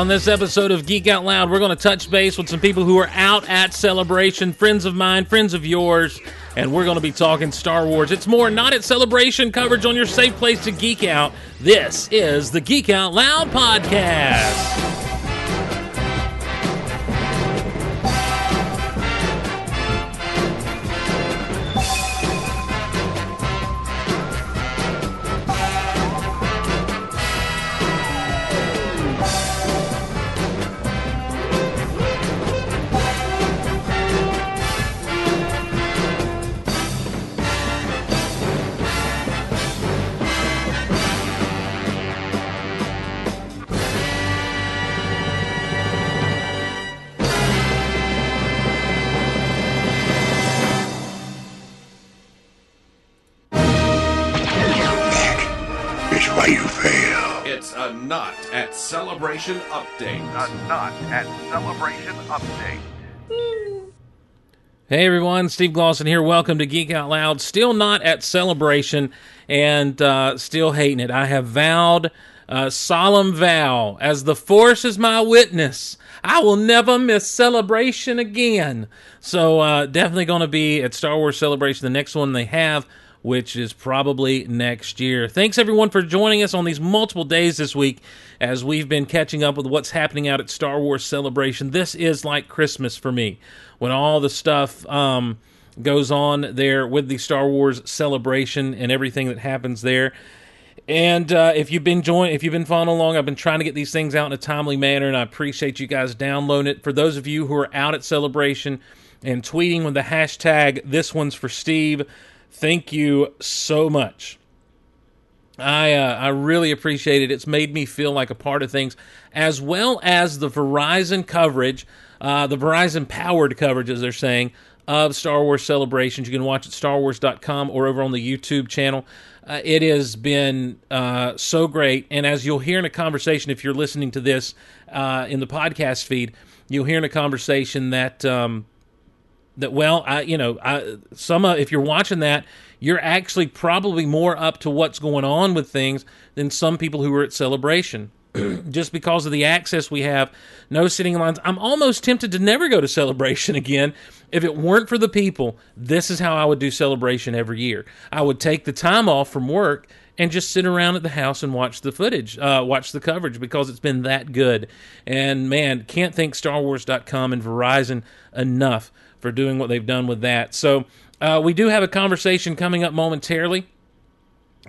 On this episode of Geek Out Loud, we're going to touch base with some people who are out at Celebration, friends of mine, friends of yours, and we're going to be talking Star Wars. It's more not at Celebration coverage on your safe place to geek out. This is the Geek Out Loud podcast. Celebration update. a Not at Celebration Update. Hey everyone, Steve Glosson here. Welcome to Geek Out Loud. Still not at celebration and uh, still hating it. I have vowed a solemn vow as the Force is my witness. I will never miss celebration again. So uh, definitely going to be at Star Wars Celebration, the next one they have, which is probably next year. Thanks everyone for joining us on these multiple days this week as we've been catching up with what's happening out at Star Wars Celebration. This is like Christmas for me when all the stuff um, goes on there with the Star Wars Celebration and everything that happens there. And uh, if you've been join, if you've been following along, I've been trying to get these things out in a timely manner, and I appreciate you guys downloading it. For those of you who are out at celebration and tweeting with the hashtag "This one's for Steve," thank you so much. I uh, I really appreciate it. It's made me feel like a part of things, as well as the Verizon coverage, uh, the Verizon powered coverage, as they're saying, of Star Wars celebrations. You can watch it StarWars.com or over on the YouTube channel. Uh, it has been uh, so great, and as you'll hear in a conversation, if you're listening to this uh, in the podcast feed, you'll hear in a conversation that. Um, that well i you know i some if you're watching that you're actually probably more up to what's going on with things than some people who are at celebration. Just because of the access we have no sitting in lines. I'm almost tempted to never go to celebration again. If it weren't for the people this is how i would do celebration every year. I would take the time off from work and just sit around at the house and watch the footage, uh, watch the coverage because it's been that good. And man, can't thank StarWars.com and Verizon enough for doing what they've done with that. So uh, we do have a conversation coming up momentarily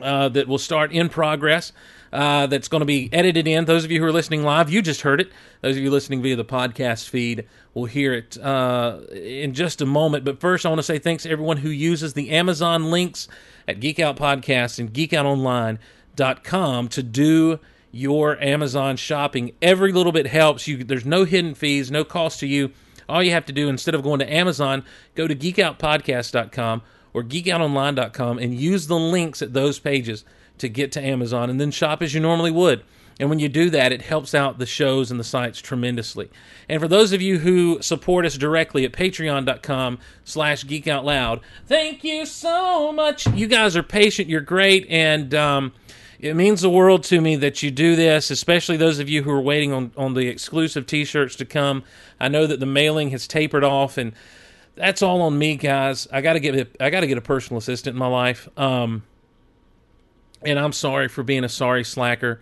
uh, that will start in progress. Uh, that's going to be edited in. Those of you who are listening live, you just heard it. Those of you listening via the podcast feed will hear it uh, in just a moment. But first, I want to say thanks to everyone who uses the Amazon links at Geek Out Podcast and geekoutonline.com to do your Amazon shopping. Every little bit helps. You there's no hidden fees, no cost to you. All you have to do instead of going to Amazon, go to geekoutpodcast.com or geekoutonline.com and use the links at those pages to get to Amazon and then shop as you normally would. And when you do that, it helps out the shows and the sites tremendously. And for those of you who support us directly at patreon.com slash geekoutloud, thank you so much. You guys are patient. You're great. And um, it means the world to me that you do this, especially those of you who are waiting on, on the exclusive t-shirts to come. I know that the mailing has tapered off and that's all on me, guys. I gotta get a, I gotta get a personal assistant in my life. Um, and I'm sorry for being a sorry slacker.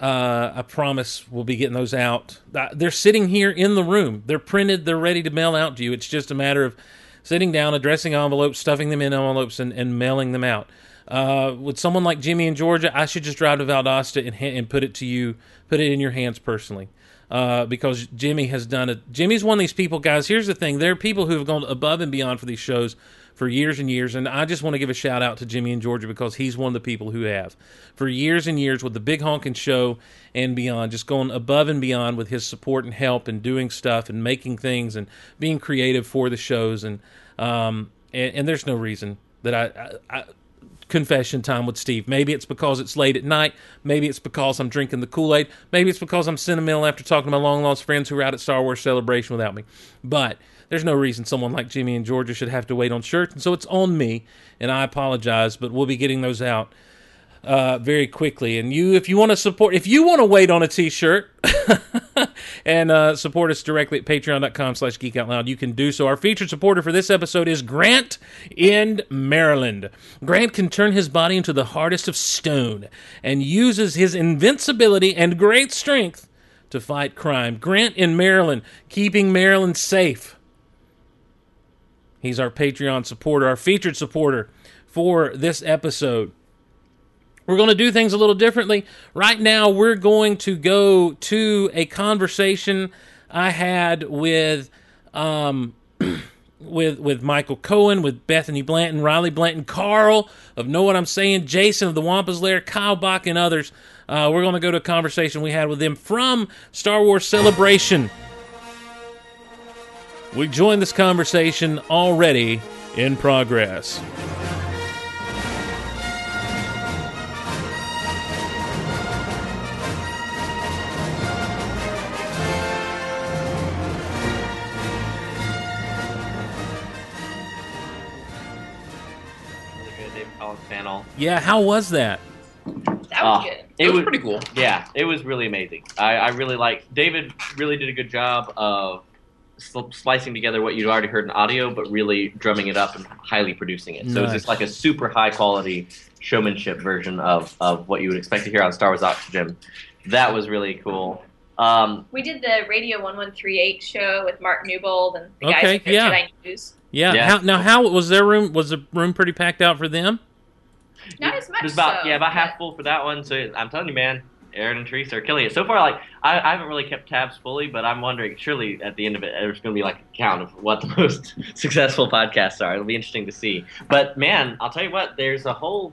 Uh, I promise we'll be getting those out. Uh, They're sitting here in the room. They're printed. They're ready to mail out to you. It's just a matter of sitting down, addressing envelopes, stuffing them in envelopes, and, and mailing them out. Uh, with someone like Jimmy in Georgia, I should just drive to Valdosta and, ha- and put it to you, put it in your hands personally. Uh, because Jimmy has done it. Jimmy's one of these people, guys. Here's the thing: there are people who have gone above and beyond for these shows for years and years, and I just want to give a shout out to Jimmy in Georgia because he's one of the people who have for years and years with the Big Honkin' Show and beyond, just going above and beyond with his support and help and doing stuff and making things and being creative for the shows and um and, and there's no reason that I, I, I confession time with Steve. Maybe it's because it's late at night. Maybe it's because I'm drinking the Kool Aid. Maybe it's because I'm sentimental after talking to my long lost friends who were out at Star Wars Celebration without me. But there's no reason someone like Jimmy and Georgia should have to wait on shirts. And so it's on me, and I apologize, but we'll be getting those out uh, very quickly. And you, if you want to support, if you want to wait on a t shirt, and uh, support us directly at patreon.com slash geek out loud, you can do so. Our featured supporter for this episode is Grant in Maryland. Grant can turn his body into the hardest of stone and uses his invincibility and great strength to fight crime. Grant in Maryland, keeping Maryland safe. He's our Patreon supporter, our featured supporter for this episode. We're going to do things a little differently. Right now, we're going to go to a conversation I had with um, with with Michael Cohen, with Bethany Blanton, Riley Blanton, Carl of Know What I'm Saying, Jason of the Wampa's Lair, Kyle Bach, and others. Uh, we're going to go to a conversation we had with them from Star Wars Celebration. We joined this conversation already in progress. Yeah, how was that? That was good. It, It was pretty cool. Yeah, it was really amazing. I, I really like David. Really did a good job of sl- slicing together what you'd already heard in audio, but really drumming it up and highly producing it. So it's Nice. just like a super high quality showmanship version of of what you would expect to hear on Star Wars Oxygen. That was really cool. Um, We did the Radio 1138 show with Mark Newbold and the guys Okay, at yeah. Jedi News. Yeah. Yeah. How, now, how was their room? Was the room pretty packed out for them? Not as much It was about so, yeah, about but- half full for that one. So I'm telling you, man, Aaron and Teresa are killing it. So far, like I, I haven't really kept tabs fully, but I'm wondering surely at the end of it, there's going to be like a count of what the most successful podcasts are. It'll be interesting to see. But man, I'll tell you what, there's a whole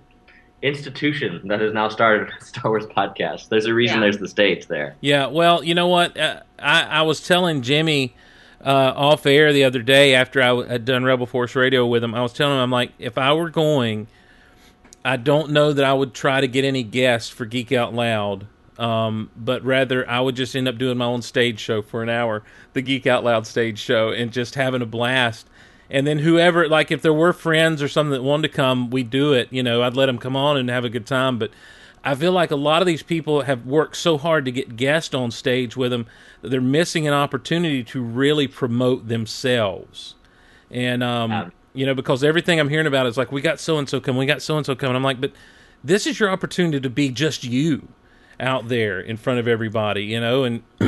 institution that has now started Star Wars podcast. There's a reason Yeah. there's the states there. Yeah. Well, you know what? Uh, I I was telling Jimmy uh, off air the other day after I had done Rebel Force Radio with him. I was telling him, I'm like, if I were going, I don't know that I would try to get any guests for Geek Out Loud. Um, but rather, I would just end up doing my own stage show for an hour, the Geek Out Loud stage show, and just having a blast. And then whoever, like, if there were friends or something that wanted to come, we'd do it. You know, I'd let them come on and have a good time. But I feel like a lot of these people have worked so hard to get guests on stage with them that they're missing an opportunity to really promote themselves. And um. You know, because everything I'm hearing about is like we got so and so coming, we got so and so coming. I'm like, but this is your opportunity to be just you out there in front of everybody, you know, and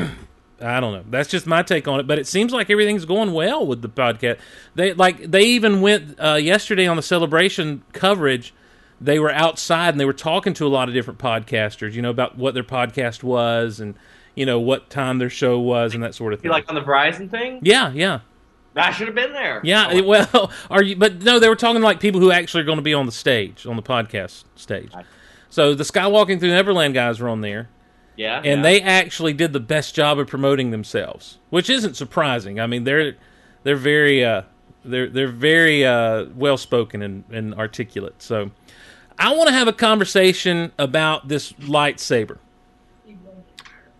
I don't know. That's just my take on it, but it seems like everything's going well with the podcast. They like they even went uh, yesterday on the celebration coverage. They were outside and they were talking to a lot of different podcasters, you know, about what their podcast was and you know what time their show was and that sort of You thing. like on the Verizon thing? yeah, yeah. I should have been there. Yeah, Oh, well, are you? But no, they were talking like people who actually are going to be on the stage, on the podcast stage. So the Skywalking Through Neverland guys were on there, yeah, and yeah. they actually did the best job of promoting themselves, which isn't surprising. I mean, they're they're very uh, they're they're very uh, well spoken and, and articulate. So I want to have a conversation about this lightsaber,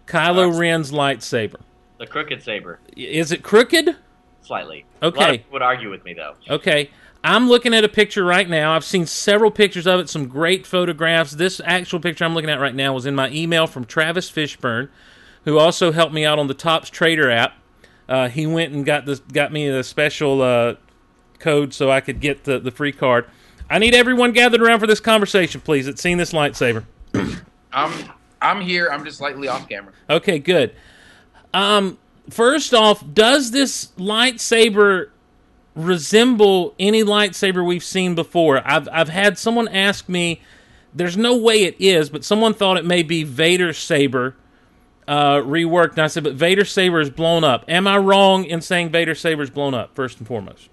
Kylo Ren's lightsaber. the crooked saber Is it crooked? Slightly. A lot of Okay. would argue with me though. Okay. I'm looking at a picture right now. I've seen several pictures of it, some great photographs. This actual picture I'm looking at right now was in my email from Travis Fishburne, who also helped me out on the Topps Trader app. Uh, he went and got this, got me the special uh, code so I could get the, the free card. I need everyone gathered around for this conversation, please. That's seen this lightsaber. I'm I'm here. I'm just slightly off camera. Okay, good. Um, first off, does this lightsaber resemble any lightsaber we've seen before? I've I've had someone ask me. There's no way it is, but someone thought it may be Vader's saber uh, reworked. And I said, but Vader's saber is blown up. Am I wrong in saying Vader's saber is blown up? First and foremost.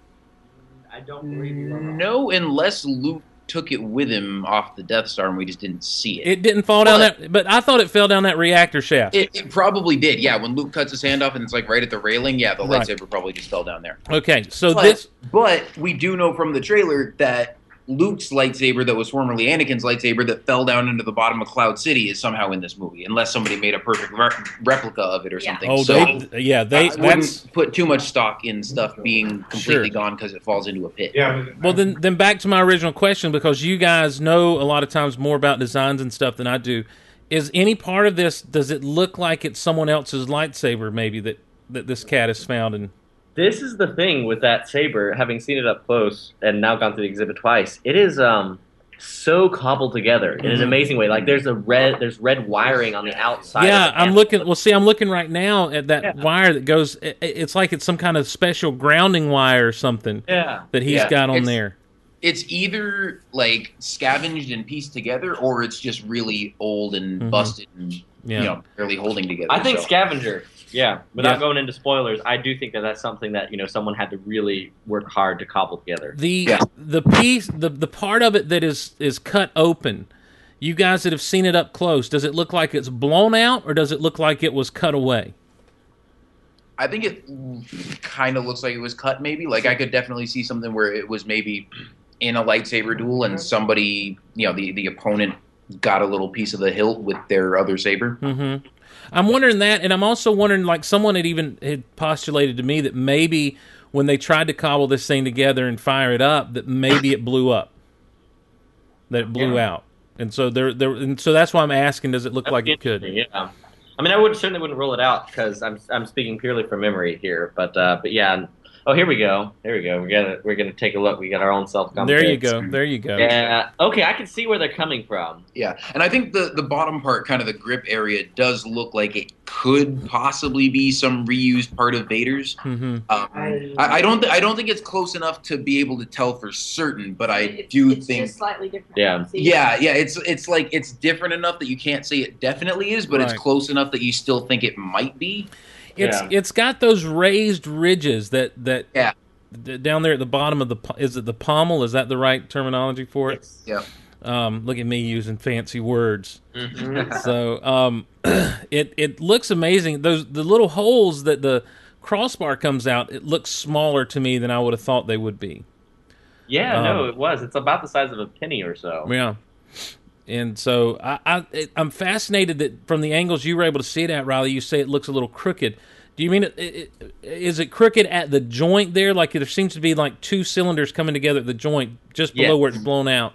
I don't believe you. No, unless Luke took it with him off the Death Star and we just didn't see it. It didn't fall down But- that, but I thought it fell down that reactor shaft. It, it probably did. Yeah, when Luke cuts his hand off and it's like right at the railing, yeah, the Right. lightsaber probably just fell down there. okay, so But, this but we do know from the trailer that Luke's lightsaber, that was formerly Anakin's lightsaber, that fell down into the bottom of Cloud City, is somehow in this movie, unless somebody made a perfect re- replica of it or Yeah. something. oh so they, yeah they I that's wouldn't put too much stock in stuff being completely Sure. gone because it falls into a pit. Yeah. Well, then, then back to my original question because you guys know a lot of times more about designs and stuff than I do. is any part of this? Does it look like it's someone else's lightsaber? Maybe that that this cat has found and. This is the thing with that saber. Having seen it up close and now gone through the exhibit twice, it is um so cobbled together in an amazing way. Like there's a red, there's red wiring on the outside. Yeah, the I'm looking. Well, see, I'm looking right now at that Yeah. wire that goes. i- i- It's like it's some kind of special grounding wire or something Yeah, that he's yeah. got on It's- there. It's either like scavenged and pieced together, or it's just really old and Mhm. busted and Yeah. you know barely holding together. I think so. scavenger. Yeah, without Yeah. going into spoilers, I do think that that's something that you know someone had to really work hard to cobble together. The Yeah. the piece the the part of it that is is cut open. You guys that have seen it up close, does it look like it's blown out or does it look like it was cut away? I think it kind of looks like it was cut. Maybe like I could definitely see something where it was maybe in a lightsaber duel and somebody, you know, the the opponent got a little piece of the hilt with their other saber. hmm I'm wondering that, and I'm also wondering, like someone had even had postulated to me that maybe when they tried to cobble this thing together and fire it up, that maybe it blew up, that it blew out, and so there, there, and so that's why I'm asking: Does it look like it could? Yeah. I mean, I would certainly wouldn't rule it out because I'm I'm speaking purely from memory here, but uh, but yeah. Oh, here we go. Here we go. We're gonna we're gonna take a look. We got our own self. Confidence. There you go. There you go. Yeah. Okay, I can see where they're coming from. Yeah, and I think the the bottom part, kind of the grip area, does look like it could possibly be some reused part of Vader's. hmm Um, I, I don't th- I don't think it's close enough to be able to tell for certain, but I It's- do it's think just slightly different. Yeah. Yeah, yeah, it's it's like it's different enough that you can't say it definitely is, but it's close enough that you still think it might be. It's Yeah. it's got those raised ridges that that Yeah. down there at the bottom of the is it the pommel? Is that the right terminology for it? Yeah. Um, look at me using fancy words. Mhm. so um, it it looks amazing. Those the little holes that the crossbar comes out. It looks smaller to me than I would have thought they would be. yeah. Um, no, it was. It's about the size of a penny or so. Yeah. And so I, I I'm fascinated that from the angles you were able to see it at, Riley. You say it looks a little crooked. Do you mean it, it, it, is it crooked at the joint there? Like there seems to be like two cylinders coming together at the joint, just below Yes. where it's blown out.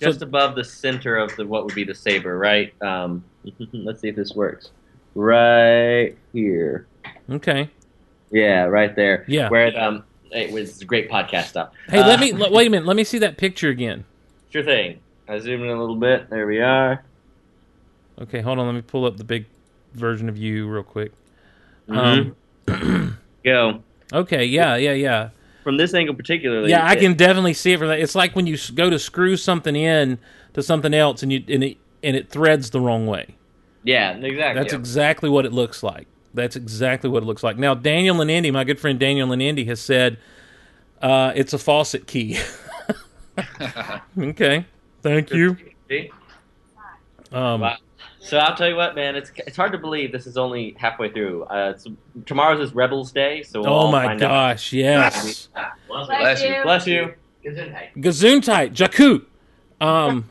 Just So- above the center of the what would be the saber, right? Um, let's see if this works. Right here. Okay. Yeah, right there. Yeah. Where it, um, it was great podcast stuff. Hey, Uh, let me wait a minute. Let me see that picture again. Sure thing. I zoom in a little bit. There we are. Okay, hold on. Let me pull up the big version of you real quick. Mhm. Um, Go okay. Yeah. Yeah. Yeah. from this angle particularly. Yeah, I it- can definitely see it from that. It's like when you go to screw something in to something else, and you and it and it threads the wrong way. Yeah, exactly. That's exactly what it looks like. That's exactly what it looks like. Now, Daniel Linendi, my good friend Daniel Linendi, has said uh, it's a faucet key. okay, thank you. Um, Wow. So I'll tell you what, man. It's it's hard to believe this is only halfway through. Uh, it's, tomorrow's is Rebels Day, so we'll oh all my find out. gosh, yes, Bless you. Bless you. Gesundheit, Jakku. Um,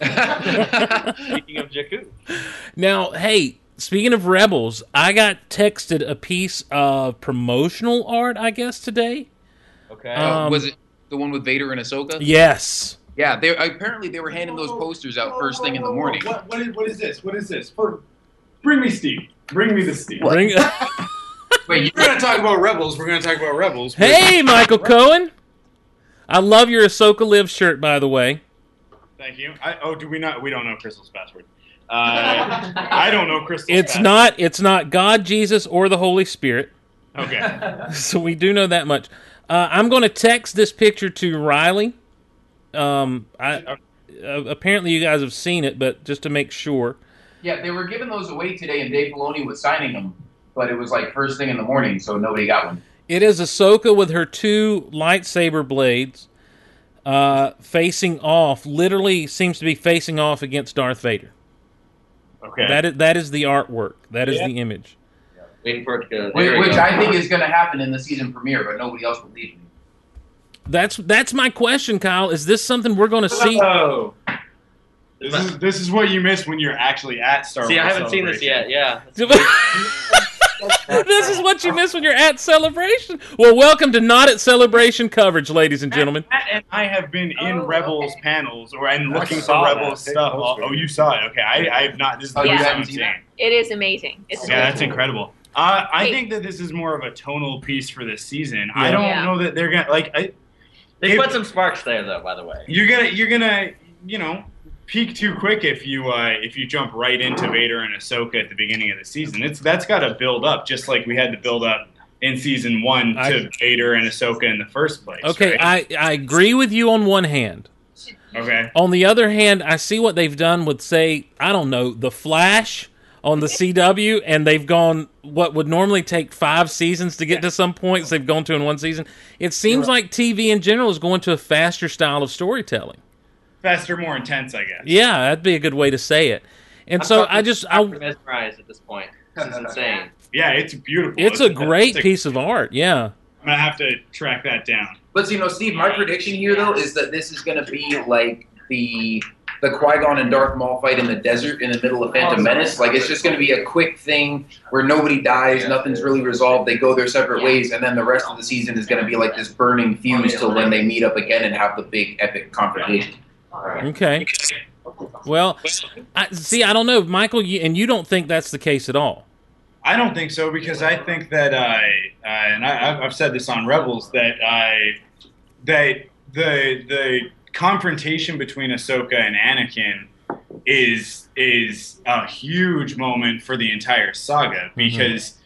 Speaking of Jakku, now, hey, speaking of rebels, I got texted a piece of promotional art, I guess today. okay. Um, Uh, was it the one with Vader and Ahsoka? Yes. Yeah, they apparently they were handing those posters out first thing in the morning. What, what, is, what is this? What is this? For, bring me Steve. Bring me the Steve. Bring- Wait, you We're going to talk about Rebels. We're going to talk about Rebels. hey, Michael Cohen. I love your Ahsoka Live shirt, by the way. Thank you. I, oh, do we not? We don't know Crystal's password. Uh, I don't know Crystal's It's password. not. It's not God, Jesus, or the Holy Spirit. Okay. So we do know that much. Uh, I'm going to text this picture to Riley. Um, I uh, apparently you guys have seen it, but just to make sure. Yeah, they were giving those away today, and Dave Filoni was signing them, but it was like first thing in the morning, so nobody got one. It is Ahsoka with her two lightsaber blades uh, facing off. Literally seems to be facing off against Darth Vader. Okay. That is that is the artwork. That is Yeah. the image. Waiting for it to go. Which, which. I think is going to happen in the season premiere, but nobody else believes me. That's that's my question, Kyle. Is this something we're going to see? Oh. This is, this is what you miss when you're actually at Star See, Wars. I haven't seen this yet. Yeah. this is what you miss when you're at Celebration. Well, welcome to Not at Celebration coverage, ladies and gentlemen. Matt and I have been in Oh, Rebels okay. panels or and looking for saw that. Rebels stuff. poster. Oh, you saw it? Okay, I, I have not. This is the Oh, you haven't seen seeing. that? it. It is amazing. It's Yeah, that's incredible. Uh, I Hey. think that this is more of a tonal piece for this season. I don't Yeah. know that they're gonna like. I, They If- put some sparks there, though. By the way. you're gonna you're gonna you know peak too quick if you uh, if you jump right into Vader and Ahsoka at the beginning of the season. It's that's got to build up, just like we had to build up in season one to I- Vader and Ahsoka in the first place. Okay, right? I, I agree with you on one hand. okay. On the other hand, I see what they've done with, say, I don't know, The Flash on the CW, and they've gone what would normally take five seasons to get to some points, they've gone to in one season. It seems like TV in general is going to a faster style of storytelling. Faster, more intense, I guess. Yeah, that'd be a good way to say it. And I'm so I just, I'm I, mesmerized at this point. This is insane. Yeah, it's beautiful. it's a great it's piece of art. Yeah. I'm gonna have to track that down. But you know, Steve, my prediction here though is that this is going to be like the the Qui Gon and Darth Maul fight in the desert in the middle of Phantom Menace. Like it's just going to be a quick thing where nobody dies, nothing's really resolved. They go their separate ways, and then the rest of the season is going to be like this burning fuse till when they meet up again and have the big epic confrontation. Okay. Well, I, see, I don't know, Michael, you, and you don't think that's the case at all. I don't think so because I think that I uh, and I, I've- I've said this on Rebels that I that the the confrontation between Ahsoka and Anakin is is a huge moment for the entire saga because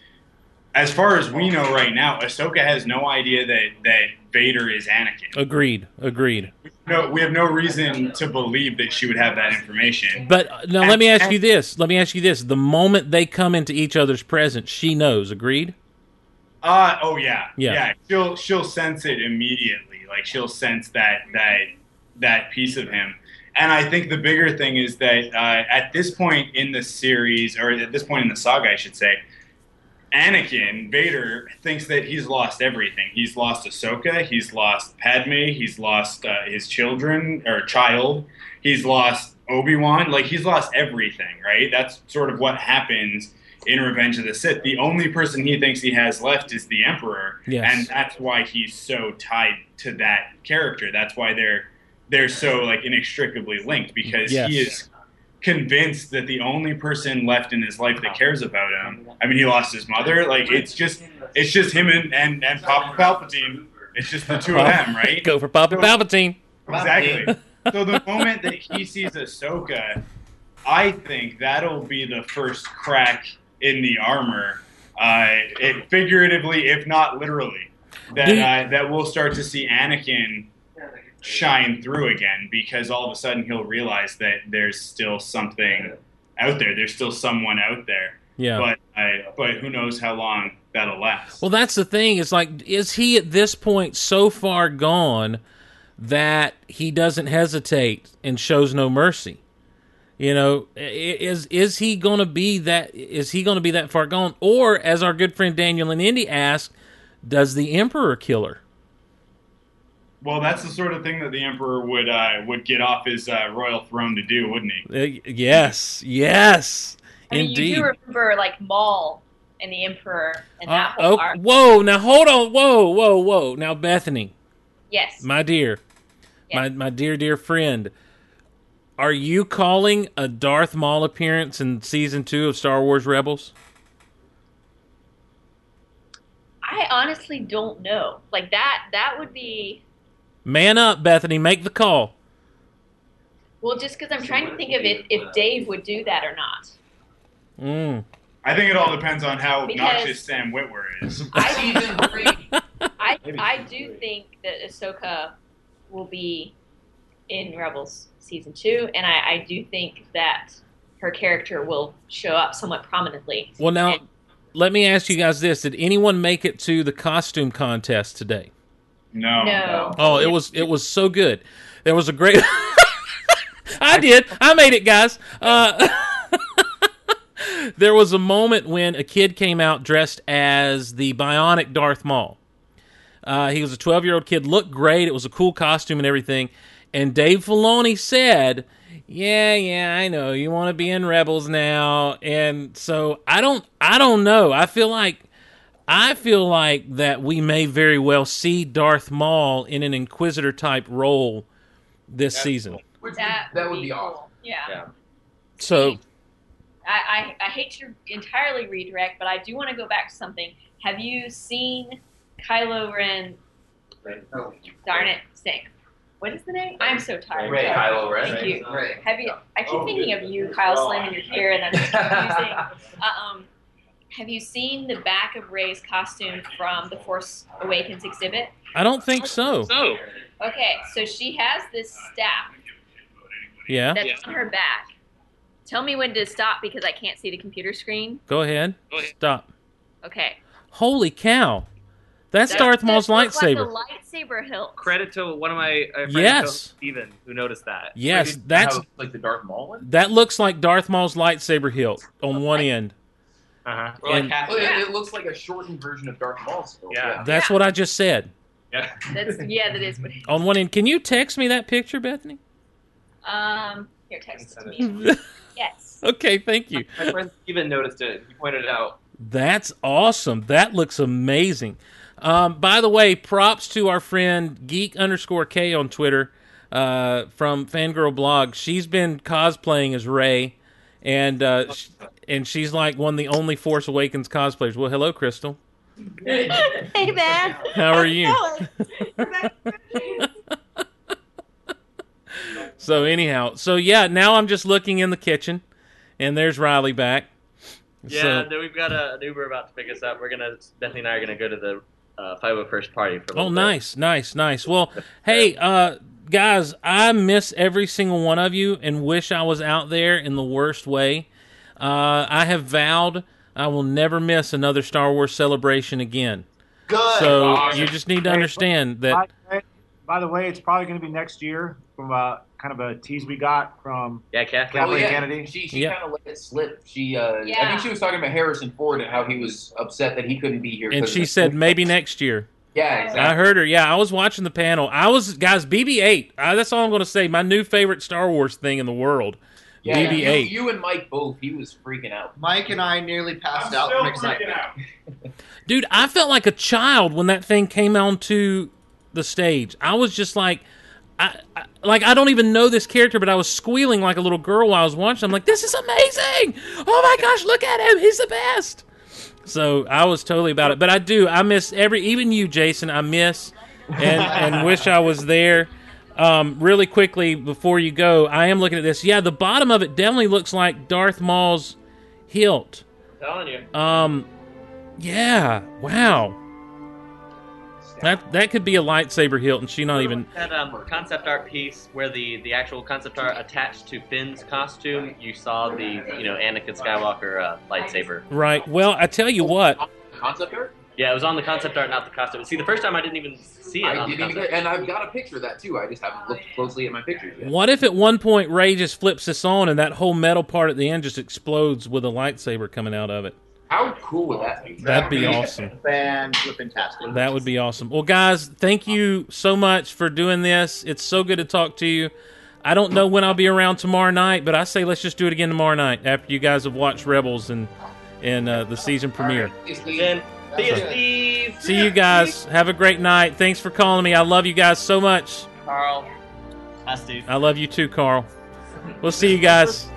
as far as we know right now, Ahsoka has no idea that that Vader is Anakin. Agreed. Agreed. No, we have no reason to believe that she would have that information. But uh, now let me ask you this. Let me ask you this. The moment they come into each other's presence, she knows. Agreed? Uh oh yeah. Yeah. She'll she'll sense it immediately. Like she'll sense that that that piece of him. And I think the bigger thing is that uh, at this point in the series, or at this point in the saga, I should say, Anakin Vader thinks that he's lost everything. He's lost Ahsoka. He's lost Padme. He's lost uh, his children or child. He's lost Obi Wan. Like he's lost everything. Right. That's sort of what happens in Revenge of the Sith. The only person he thinks he has left is the Emperor, Yes. and that's why he's so tied to that character. That's why they're they're so like inextricably linked because Yes. he is convinced that the only person left in his life that cares about him. I mean, he lost his mother. Like it's just it's just him and and, and Papa Palpatine. It's just the two of them, right? Go for Papa So- Palpatine. Exactly. so the moment that he sees Ahsoka, I think that'll be the first crack in the armor, uh, it, figuratively, if not literally, that uh, that we'll start to see Anakin shine through again because all of a sudden he'll realize that there's still something out there. There's still someone out there. Yeah. But I, but who knows how long that'll last. Well, that's the thing. It's like, is he at this point so far gone that he doesn't hesitate and shows no mercy? You know, is is he going to be that? Is he going to be that far gone? Or, as our good friend Daniel and Indy asked, does the Emperor kill her? Well, that's the sort of thing that the emperor would uh, would get off his uh, royal throne to do, wouldn't he? Uh, yes, yes, I mean, indeed. you do remember like Maul and the Emperor and Uh, that whole oh, whoa! Now hold on! Whoa! Whoa! Whoa! Now, Bethany, Yes. my dear, my Yes. my dear dear friend, are you calling a Darth Maul appearance in season two of Star Wars Rebels? I honestly don't know. Like that. That would be Man up, Bethany! Make the call. well, just because I'm trying to think of it, if Dave would do that or not. Mm. I think it all depends on how Because- obnoxious Sam Witwer is. Season three. I I do think that Ahsoka will be in Rebels season two, and I, I do think that her character will show up somewhat prominently. Well, now And- let me ask you guys this: Did anyone make it to the costume contest today? No. No. Oh, it was it was so good. There was a great. I did. I made it, guys. Uh, there was a moment when a kid came out dressed as the bionic Darth Maul. Uh, he was a 12 year old kid, looked great. It was a cool costume and everything. And Dave Filoni said yeah, yeah, I know you want to be in Rebels now, and so I don't, I don't know. I feel like, I feel like that we may very well see Darth Maul in an Inquisitor type role this season. Which That, would, that would be be cool. awesome. Yeah. Yeah. So I, I, I hate to entirely redirect, but I do want to go back to something. Have you seen Kylo Ren? Darn it, Snake. What is the name? I'm so tired. Rey. Sorry. Kylo Ren. Thank you. Rey. Have you? I keep thinking of you, Kyle Slim, and your hair, and I'm just confusing. Uh, um, have you seen the back of Rey's costume from the Force Awakens exhibit? I don't think so. So, Okay, so she has this staff Yeah, that's on her back. Tell me when to stop because I can't see the computer screen. go ahead. Stop. Okay. Holy cow, that's That Darth Maul's does look lightsaber. Like a lightsaber hilt. Credit to one of my uh, friends, Yes. Steven, who noticed that. Yes, Like, that's how- like the Darth Maul one. that looks like Darth Maul's lightsaber hilt on one end. Uh-huh. we're like half. Well, it, it looks like a shortened version of Darth Maul. Still. Yeah. That's what I just said. Yeah. That's yeah, that is what. It is. On one end, can you text me that picture, Bethany? Um, here, text it to me. Yes. okay, thank you. My friend Steven noticed it. He pointed it out. That's awesome. That looks amazing. Um, by the way, props to our friend Geek underscore K on Twitter uh, from Fangirl Blog. She's been cosplaying as Rey, and uh, sh- and she's like one of the only Force Awakens cosplayers. Well, hello, Crystal. hey, man. How are you? so anyhow, so yeah, now I'm just looking in the kitchen, and there's Riley back. Yeah, So- then we've got a, an Uber about to pick us up. We're gonna Bethany and I are gonna go to the uh, 501st party for a Oh, little bit. nice, nice, nice. Well, hey, uh, guys, I miss every single one of you and wish I was out there in the worst way. Uh, I have vowed I will never miss another Star Wars celebration again. Good. So you just need to understand that. By, by the way, it's probably going to be next year from uh, kind of a tease we got from Yeah, Kathleen. Kathleen Oh, yeah. Kennedy. She, she Yeah. kind of let it slip. She, uh, I think she was talking about Harrison Ford and how he was upset that he couldn't be here. And 'cause she said maybe next year. "Yeah, exactly." I heard her. Yeah, I was watching the panel. I was guys BB-8. Uh, that's all I'm going to say. My new favorite Star Wars thing in the world. Yeah, BB-8. You, you and Mike both. He was freaking out. Mike and I nearly passed I'm out still from freaking excitement. out. Dude, I felt like a child when that thing came onto the stage. I was just like, I, I like I don't even know this character, but I was squealing like a little girl while I was watching. I'm like, this is amazing! Oh my gosh, look at him! He's the best. So I was totally about it. But I do. I miss every, even you, Jason. I miss and and wish I was there. Um, really quickly before you go, I am looking at this. Yeah, the bottom of it definitely looks like Darth Maul's hilt. I'm telling you. Um, yeah. Wow. That that could be a lightsaber hilt, and she not even. that um, concept art piece where the, the actual concept art attached to Finn's costume, you saw the you know Anakin Skywalker uh, lightsaber. Right. Well, I tell you what. Concept art. Yeah, it was on the concept art, not the costume. See, the first time I didn't even see it I on didn't even and I've got a picture of that too. I just haven't looked closely at my pictures yet. What if at one point Rey just flips this on, and that whole metal part at the end just explodes with a lightsaber coming out of it? How cool would that be? That'd be awesome. Fantastic. That would be awesome. Well, guys, thank you so much for doing this. It's so good to talk to you. I don't know when I'll be around tomorrow night, but I say let's just do it again tomorrow night after you guys have watched Rebels and and uh, the season premiere. Then, see you, Steve. See you guys. Have a great night. Thanks for calling me. I love you guys so much. Carl. Hi, Steve. I love you too, Carl. We'll see you guys.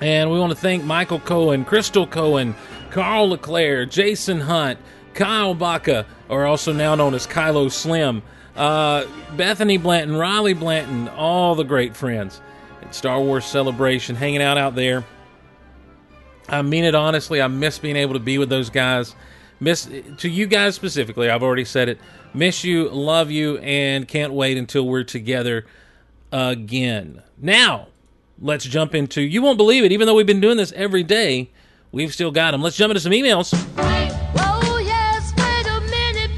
And we want to thank Michael Cohen, Crystal Cohen, Carl LeClaire, Jason Hunt, Kyle Baca, or also now known as Kylo Slim, uh, Bethany Blanton, Riley Blanton, all the great friends at Star Wars Celebration, hanging out out there. I mean it honestly. I miss being able to be with those guys. Miss to you guys specifically. I've already said it. Miss you, love you, and can't wait until we're together again. Now, let's jump into. You won't believe it. Even though we've been doing this every day, We've still got them. Let's jump into some emails. Wait, minute,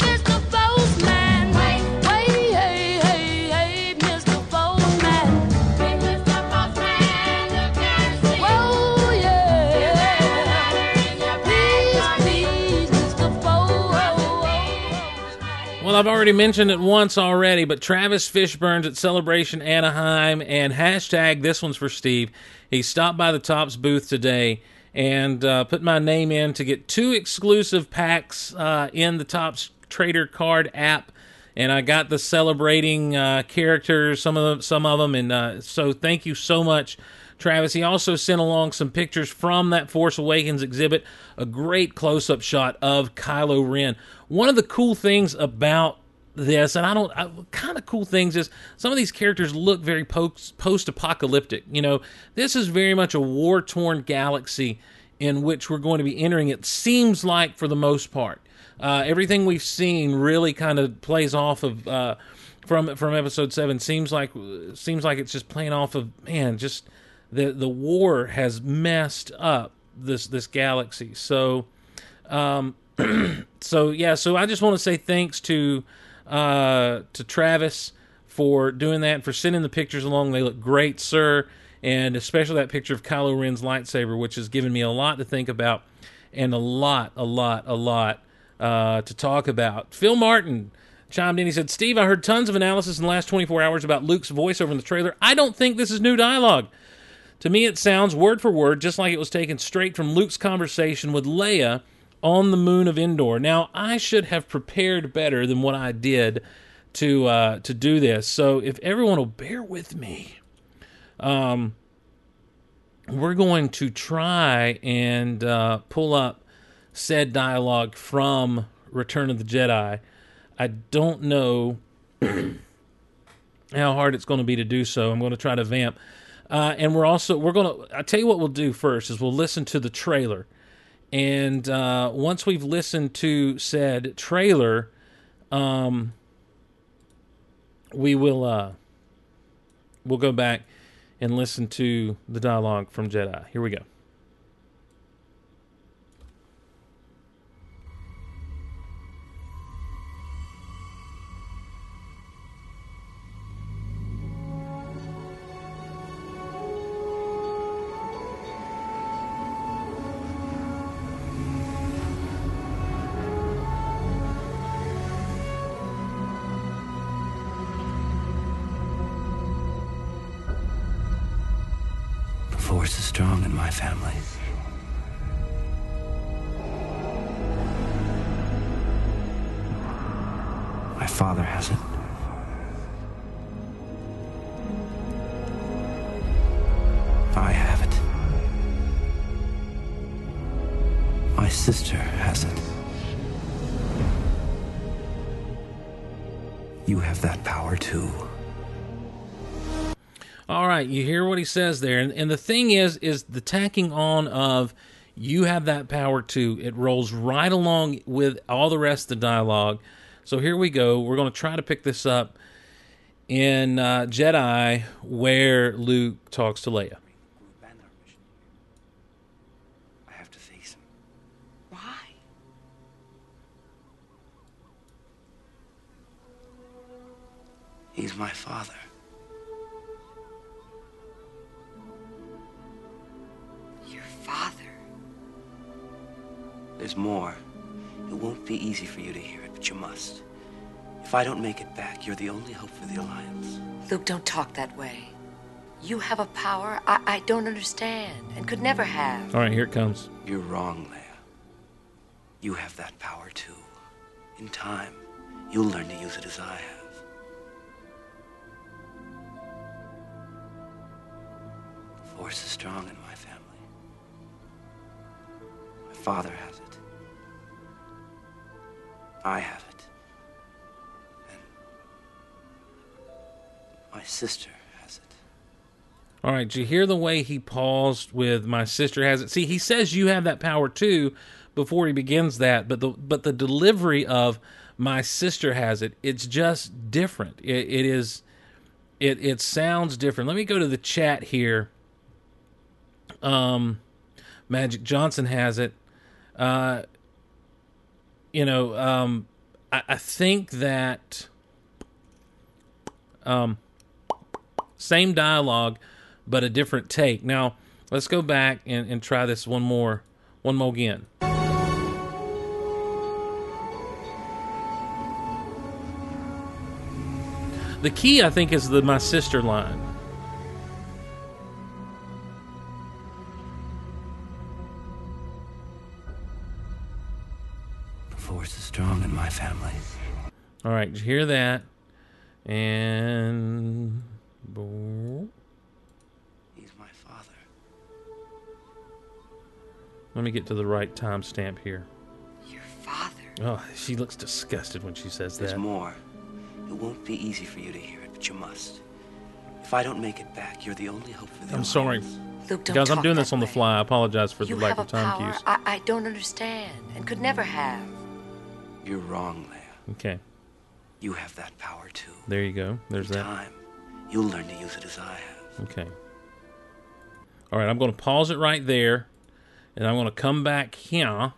hey, hey, hey, yeah. please, please, well, I've already mentioned it once already, but Travis Fishburne's at Celebration Anaheim and hashtag this one's for Steve. He stopped by the Topps booth today and uh, put my name in to get two exclusive packs uh, in the Topps Trader Card app, and I got the celebrating uh, characters, some of them, some of them, and uh, so thank you so much. Travis. He also sent along some pictures from that Force Awakens exhibit, a great close up shot of Kylo Ren. One of the cool things about this, and I don't, I, kind of cool things is some of these characters look very post apocalyptic. You know, this is very much a war torn galaxy in which we're going to be entering. It seems like for the most part. Uh, everything we've seen really kind of plays off of uh, from from episode seven. Seems like seems like it's just playing off of man, just the the war has messed up this this galaxy. So, um, so yeah. So I just want to say thanks to uh, to Travis for doing that, and for sending the pictures along. They look great, sir, and especially that picture of Kylo Ren's lightsaber, which has given me a lot to think about and a lot, a lot, a lot uh, to talk about. Phil Martin chimed in. He said, Steve, I heard tons of analysis in the last 24 hours about Luke's voiceover in the trailer. I don't think this is new dialogue. To me, it sounds word for word just like it was taken straight from Luke's conversation with Leia on the moon of Endor. Now, I should have prepared better than what I did to uh, to do this. So, if everyone will bear with me, um, we're going to try and uh, pull up said dialogue from Return of the Jedi. I don't know how hard it's going to be to do so. I'm going to try to vamp. Uh, and we're also we're gonna. I tell you what we'll do first is we'll listen to the trailer, and uh, once we've listened to said trailer, um, we will uh, we'll go back and listen to the dialogue from Jedi. Here we go. Says there, and, and the thing is, is the tacking on of you have that power too. It rolls right along with all the rest of the dialogue. So here we go. We're going to try to pick this up in uh, Jedi, where Luke talks to Leia. I have to face him. Why? He's my father. There's more. It won't be easy for you to hear it, but you must. If I don't make it back, you're the only hope for the Alliance. Luke, don't talk that way. You have a power I, I don't understand and could never have. All right, here it comes. You're wrong, Leia. You have that power too. In time, you'll learn to use it as I have. The force is strong in my family. My father has it. I have it. And my sister has it. All right, did you hear the way he paused with "my sister has it"? See, he says you have that power too before he begins that, but the but the delivery of "my sister has it" it's just different. It, it is, it it sounds different. Let me go to the chat here. Um, Magic Johnson has it. Uh, you know, um, I, I think that um, same dialogue, but a different take. Now, let's go back and, and try this one more, one more again. The key, I think, is the my sister line. Force is strong in my family. All right, did you hear that? And He's my father. let me get to the right timestamp here. Your father. Oh, she looks disgusted when she says There's that. more. It won't be easy for you to hear it, but you must. If I don't make it back, you're the only hope for the I'm sorry, Luke, don't guys. I'm doing this on the way. fly. I apologize for You the lack have a of time power cues. I, I don't understand and could never have. You're wrong, Leia. Okay, You have that power too. there you go. There's that. Time. You'll learn to use it as I have. Okay. All right, I'm going to pause it right there, and I'm going to come back here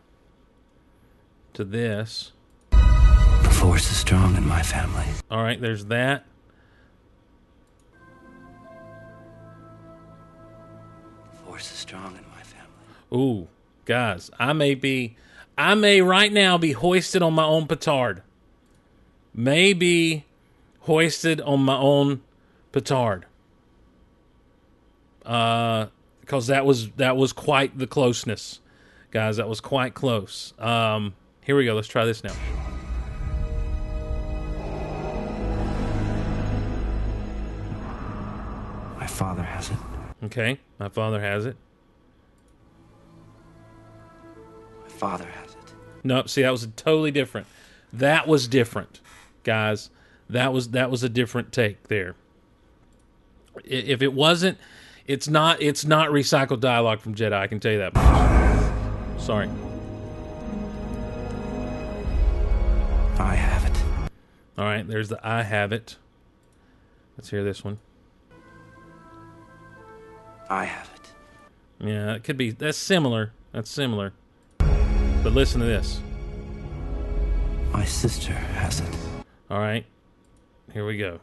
to this. The force is strong in my family. All right, there's that. The force is strong in my family. Ooh, guys, I may be, I may right now be hoisted on my own petard. May be hoisted on my own petard. Uh, because that was that was quite the closeness, guys. That was quite close. Um, here we go. Let's try this now. My father has it. Okay, my father has it. Father has it. Nope. See, that was totally different. That was different, guys. That was that was a different take there. If it wasn't, it's not it's not recycled dialogue from Jedi. I can tell you that. Much. Sorry. I have it. All right. There's the I have it. Let's hear this one. I have it. Yeah, it could be. That's similar. That's similar. But listen to this. My sister has it. All right. Here we go.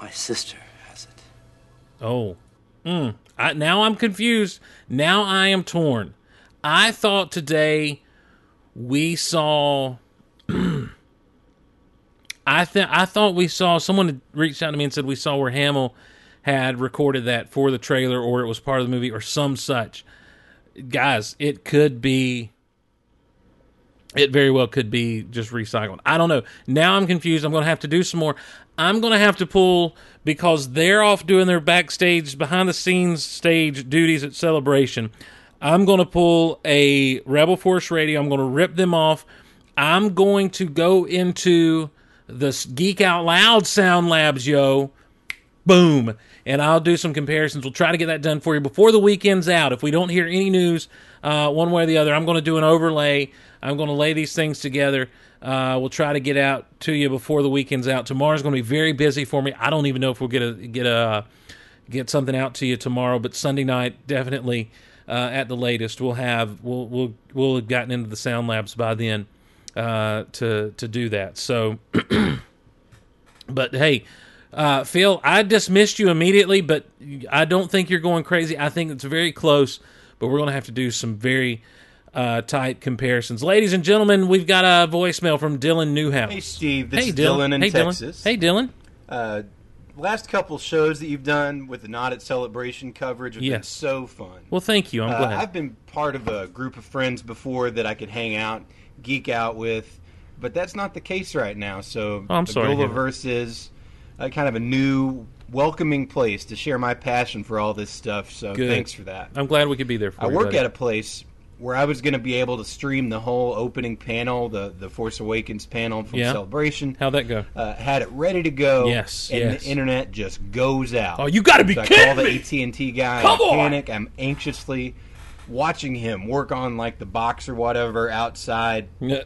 My sister has it. Oh, mm. I, now I'm confused. Now I am torn. I thought today we saw. I th- I thought we saw someone had reached out to me and said we saw where Hamill had recorded that for the trailer, or it was part of the movie, or some such. Guys, it could be. It very well could be just recycled. I don't know. Now I'm confused. I'm going to have to do some more. I'm going to have to pull because they're off doing their backstage, behind the scenes stage duties at Celebration. I'm going to pull a Rebel Force radio. I'm going to rip them off. I'm going to go into the Geek Out Loud Sound Labs, yo. Boom. And I'll do some comparisons. We'll try to get that done for you before the weekend's out. If we don't hear any news uh, one way or the other, I'm going to do an overlay. I'm going to lay these things together. Uh, we'll try to get out to you before the weekend's out. Tomorrow's going to be very busy for me. I don't even know if we'll get a get a get something out to you tomorrow, but Sunday night definitely uh, at the latest we'll have we'll we'll we'll have gotten into the sound labs by then uh, to to do that. So, but hey, uh, Phil, I dismissed you immediately, but I don't think you're going crazy. I think it's very close, but we're going to have to do some very uh, tight comparisons. Ladies and gentlemen, we've got a voicemail from Dylan Newhouse. Hey, Steve. This hey, is Dylan. Dylan in hey, Texas. Dylan. Hey, Dylan. Uh, last couple shows that you've done with the Not at Celebration coverage have been so fun. Well, thank you. I'm Uh, glad. I've been part of a group of friends before that I could hang out, geek out with, but that's not the case right now. So Oh, I'm the sorry hear that. Is a kind of a new, welcoming place to share my passion for all this stuff. So Good. thanks for that. I'm glad we could be there for I you. work buddy. at a place where I was going to be able to stream the whole opening panel, the the Force Awakens panel from Yeah. Celebration. How'd that go? Uh, had it ready to go. Yes, and yes. the internet just goes out. Oh, you gotta be so I kidding call the! AT and T guy. Come I on! panic. I'm anxiously watching him work on like the box or whatever outside. Yeah.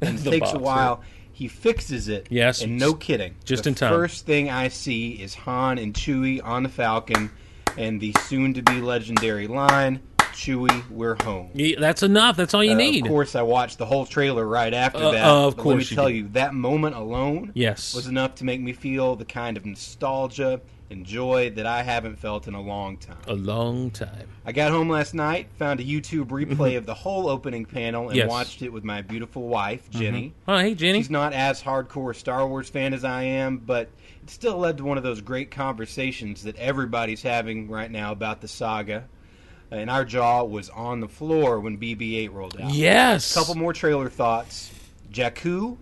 And it takes box, a while. He fixes it. Yes. And no kidding. Just the in time. First thing I see is Han and Chewie on the Falcon, and the soon-to-be legendary line, "Chewie, we're home." Yeah, that's enough. That's all you Uh, need. Of course, I watched the whole trailer right after Uh, that. of but let me you tell did. you, that moment alone Yes. was enough to make me feel the kind of nostalgia and joy that I haven't felt in a long time. A long time. I got home last night, found a YouTube replay of the whole opening panel, and Yes. watched it with my beautiful wife, Jenny. Mhm. Oh, hey, Jenny. She's not as hardcore a Star Wars fan as I am, but it still led to one of those great conversations that everybody's having right now about the saga. And our jaw was on the floor when BB-8 rolled out. Yes. A Couple more trailer thoughts. Jakku,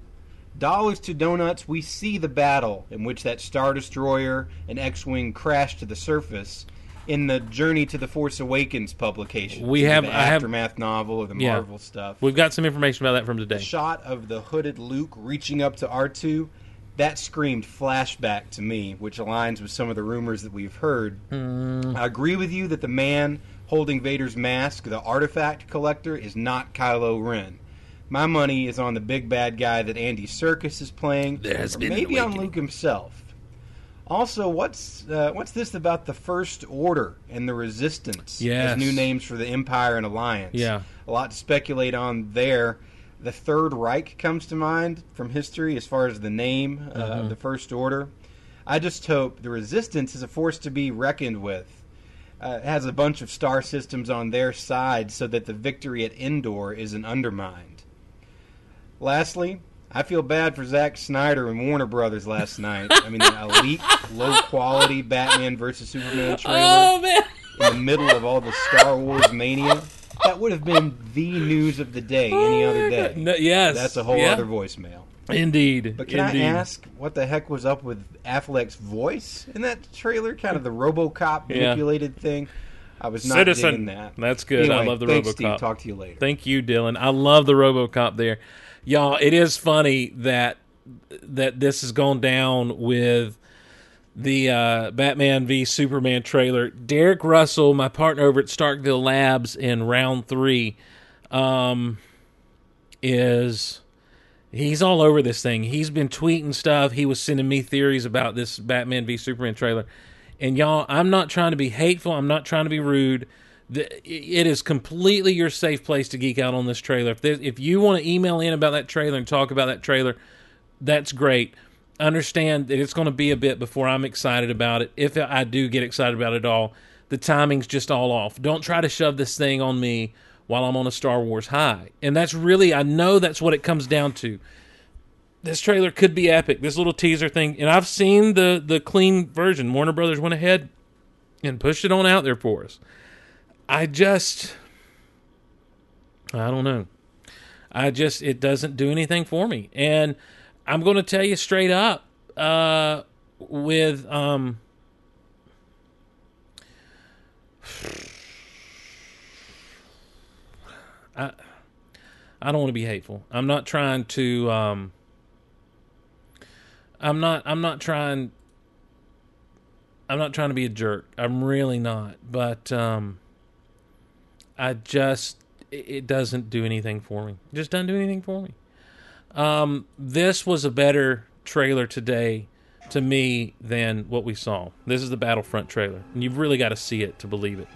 dollars to donuts. We see the battle in which that Star Destroyer and X-wing crash to the surface in the Journey to the Force Awakens publication. We have- the I have- aftermath novel of the Yeah. Marvel stuff. We've got some information about that from today. The shot of the hooded Luke reaching up to R2, that screamed flashback to me, which aligns with some of the rumors that we've heard. Hmm. I agree with you that the man holding Vader's mask, the artifact collector, is not Kylo Ren. My money is on the big bad guy that Andy Serkis is playing, There has or been maybe on. Luke himself. Also, what's uh, what's this about the First Order and the Resistance Yes. as new names for the Empire and Alliance? Yeah. a lot to speculate on there. The Third Reich comes to mind from history as far as the name uh, Mhm. of the First Order. I just hope the Resistance is a force to be reckoned with. Uh, it has a bunch of star systems on their side so that the victory at Endor isn't undermined. Lastly, I feel bad for Zack Snyder and Warner Brothers last night. I mean, the elite, low quality Batman versus Superman trailer Oh, man. in the middle of all the Star Wars mania. That would have been the news of the day any oh, other day. No, yes. That's a whole Yeah. other voicemail. Indeed. But can Indeed. I ask what the heck was up with Affleck's voice in that trailer? Kind of the RoboCop Yeah. manipulated thing. I was not Citizen. that. That's good. I love the thanks, RoboCop. Steve. Talk to you later. Thank you, Dylan. I love the RoboCop there, y'all. It is funny that that this has gone down with the uh, Batman v Superman trailer. Derek Russell, my partner over at Starkville Labs in round three, um, is he's all over this thing. He's been tweeting stuff. He was sending me theories about this Batman v Superman trailer. And y'all, I'm not trying to be hateful. I'm not trying to be rude. The, it is completely your safe place to geek out on this trailer. If, if you want to email in about that trailer and talk about that trailer, that's great. Understand that it's going to be a bit before I'm excited about it. If I do get excited about it all, the timing's just all off. Don't try to shove this thing on me while I'm on a Star Wars high. And that's really, I know that's what it comes down to. This trailer could be epic. This little teaser thing, and I've seen the the clean version. Warner Brothers went ahead and pushed it on out there for us. I just, I don't know. I just, it doesn't do anything for me. And I'm going to tell you straight up, uh, with, um, I, I don't want to be hateful. I'm not trying to, um, I'm not, I'm not trying, I'm not trying to be a jerk. I'm really not. But, um, I just it doesn't do anything for me. Just doesn't do anything for me. Um, this was a better trailer today to me than what we saw. This is the Battlefront trailer, and you've really got to see it to believe it.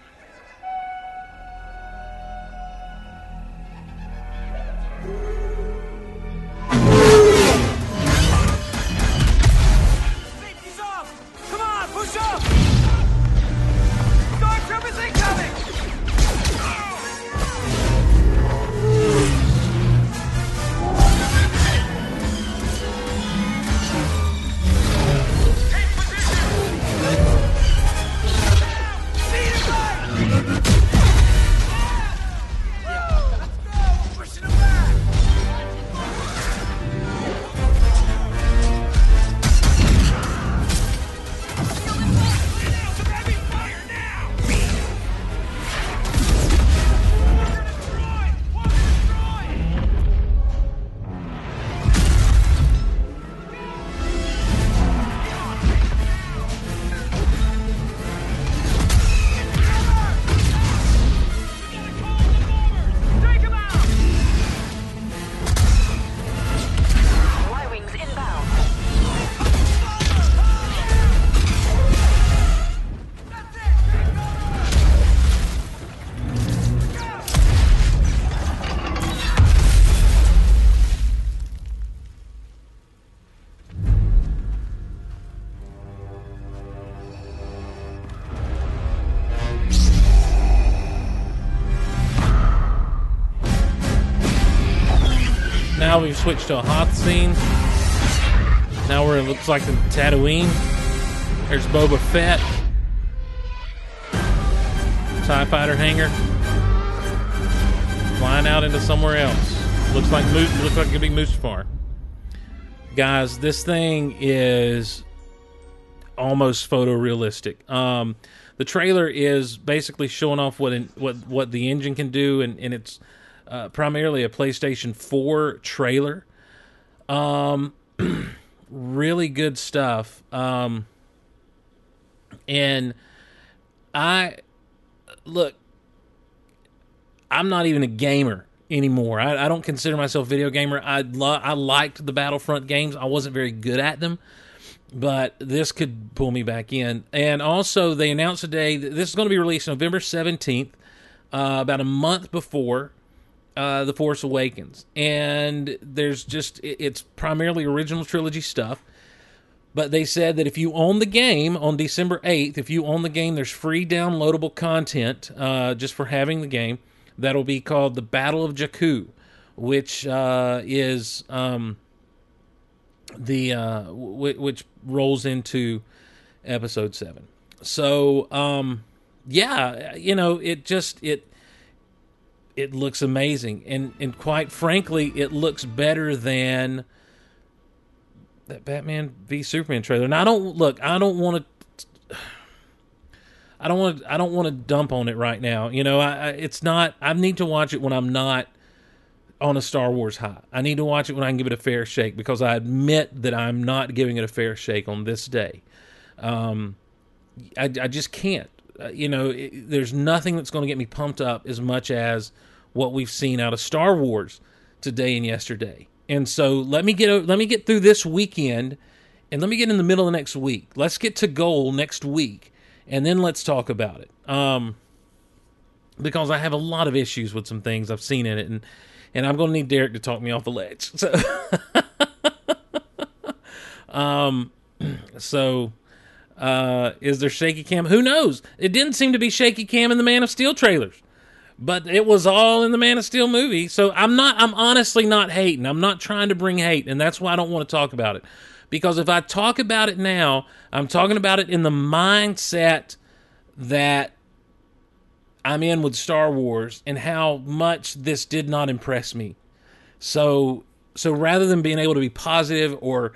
Switched to a hot scene. Now we're it looks like in Tatooine. There's Boba Fett. TIE fighter hangar. Flying out into somewhere else. Looks like looks like it could be Mustafar. Guys, this thing is almost photorealistic. Um, the trailer is basically showing off what in, what what the engine can do, and, and it's uh, primarily a PlayStation 4 trailer. Um, really good stuff. Um, and I look, I'm not even a gamer anymore. I, I don't consider myself video gamer. I lo- I liked the Battlefront games. I wasn't very good at them, but this could pull me back in. And also, they announced today that this is going to be released November 17th, uh, about a month before uh, The Force Awakens. And there's just, it- it's primarily original trilogy stuff. But they said that if you own the game on December 8th, if you own the game, there's free downloadable content uh, just for having the game. That'll be called the Battle of Jakku, which uh, is um, the uh, w- which rolls into episode seven. So um, yeah, you know, it just it it looks amazing, and and quite frankly, it looks better than that Batman v Superman trailer. And I don't look. I don't want to. I don't want. I don't want to dump on it right now. You know, I, I it's not. I need to watch it when I'm not on a Star Wars high. I need to watch it when I can give it a fair shake because I admit that I'm not giving it a fair shake on this day. Um, I, I just can't. Uh, you know, it, there's nothing that's going to get me pumped up as much as what we've seen out of Star Wars today and yesterday. And so let me get let me get through this weekend, and let me get in the middle of next week. Let's get to goal next week, and then let's talk about it. Um, because I have a lot of issues with some things I've seen in it, and and I'm going to need Derek to talk me off the ledge. So, um, so uh, is there shaky cam? Who knows? It didn't seem to be shaky cam in the Man of Steel trailers, but it was all in the Man of Steel movie. So I'm not. I'm honestly not hating. I'm not trying to bring hate, and that's why I don't want to talk about it. Because if I talk about it now, I'm talking about it in the mindset that I'm in with Star Wars and how much this did not impress me. So so rather than being able to be positive or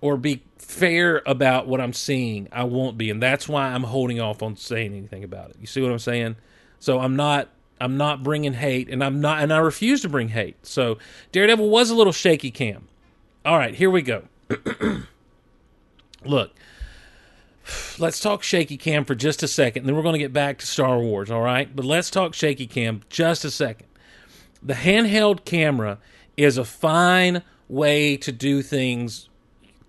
or be fair about what I'm seeing, I won't be, and that's why I'm holding off on saying anything about it. You see what I'm saying? So I'm not I'm not bringing hate, and I'm not and I refuse to bring hate. So Daredevil was a little shaky cam. All right, here we go. Look, let's talk shaky cam for just a second, then we're going to get back to Star Wars, all right? But let's talk shaky cam just a second. The handheld camera is a fine way to do things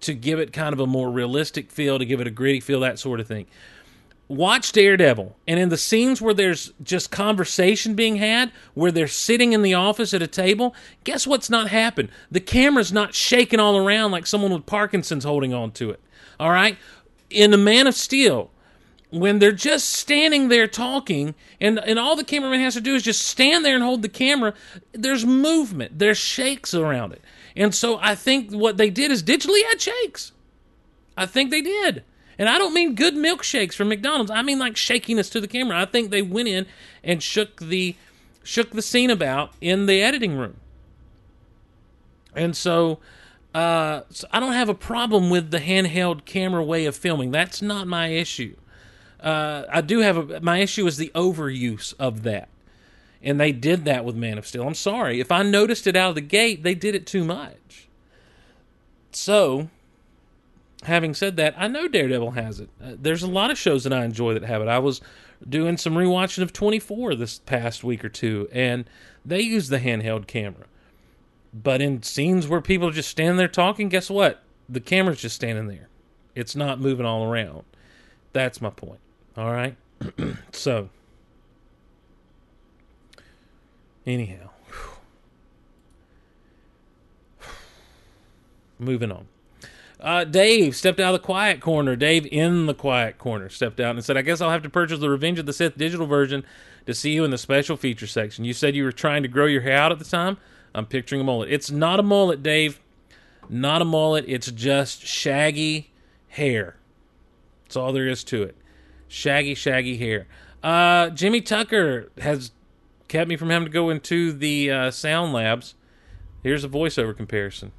to give it kind of a more realistic feel, to give it a gritty feel, that sort of thing. Watch Daredevil, and in the scenes where there's just conversation being had, where they're sitting in the office at a table, guess what's not happened? The camera's not shaking all around like someone with Parkinson's holding on to it. All right? In The Man of Steel, when they're just standing there talking and, and all the cameraman has to do is just stand there and hold the camera there's movement there's shakes around it and so i think what they did is digitally add shakes. I think they did. And i don't mean good milkshakes from mcdonald's. I mean like shakiness to the camera. I think they went in and shook the shook the scene about in the editing room. And so uh, so I don't have a problem with the handheld camera way of filming. That's not my issue. Uh, I do have a, my issue is the overuse of that, and they did that with Man of Steel. I'm sorry if I noticed it out of the gate, they did it too much. So, having said that, I know Daredevil has it. Uh, there's a lot of shows that I enjoy that have it. I was doing some rewatching of 24 this past week or two, and they use the handheld camera. But in scenes where people are just standing there talking, guess what? The camera's just standing there. It's not moving all around. That's my point. All right. so, anyhow, moving on. Uh, Dave stepped out of the quiet corner. Dave in the quiet corner stepped out and said, I guess I'll have to purchase the Revenge of the Sith digital version to see you in the special feature section. You said you were trying to grow your hair out at the time. I'm picturing a mullet. It's not a mullet, Dave. Not a mullet. It's just shaggy hair. That's all there is to it. Shaggy, shaggy hair. Uh, Jimmy Tucker has kept me from having to go into the uh, sound labs. Here's a voiceover comparison.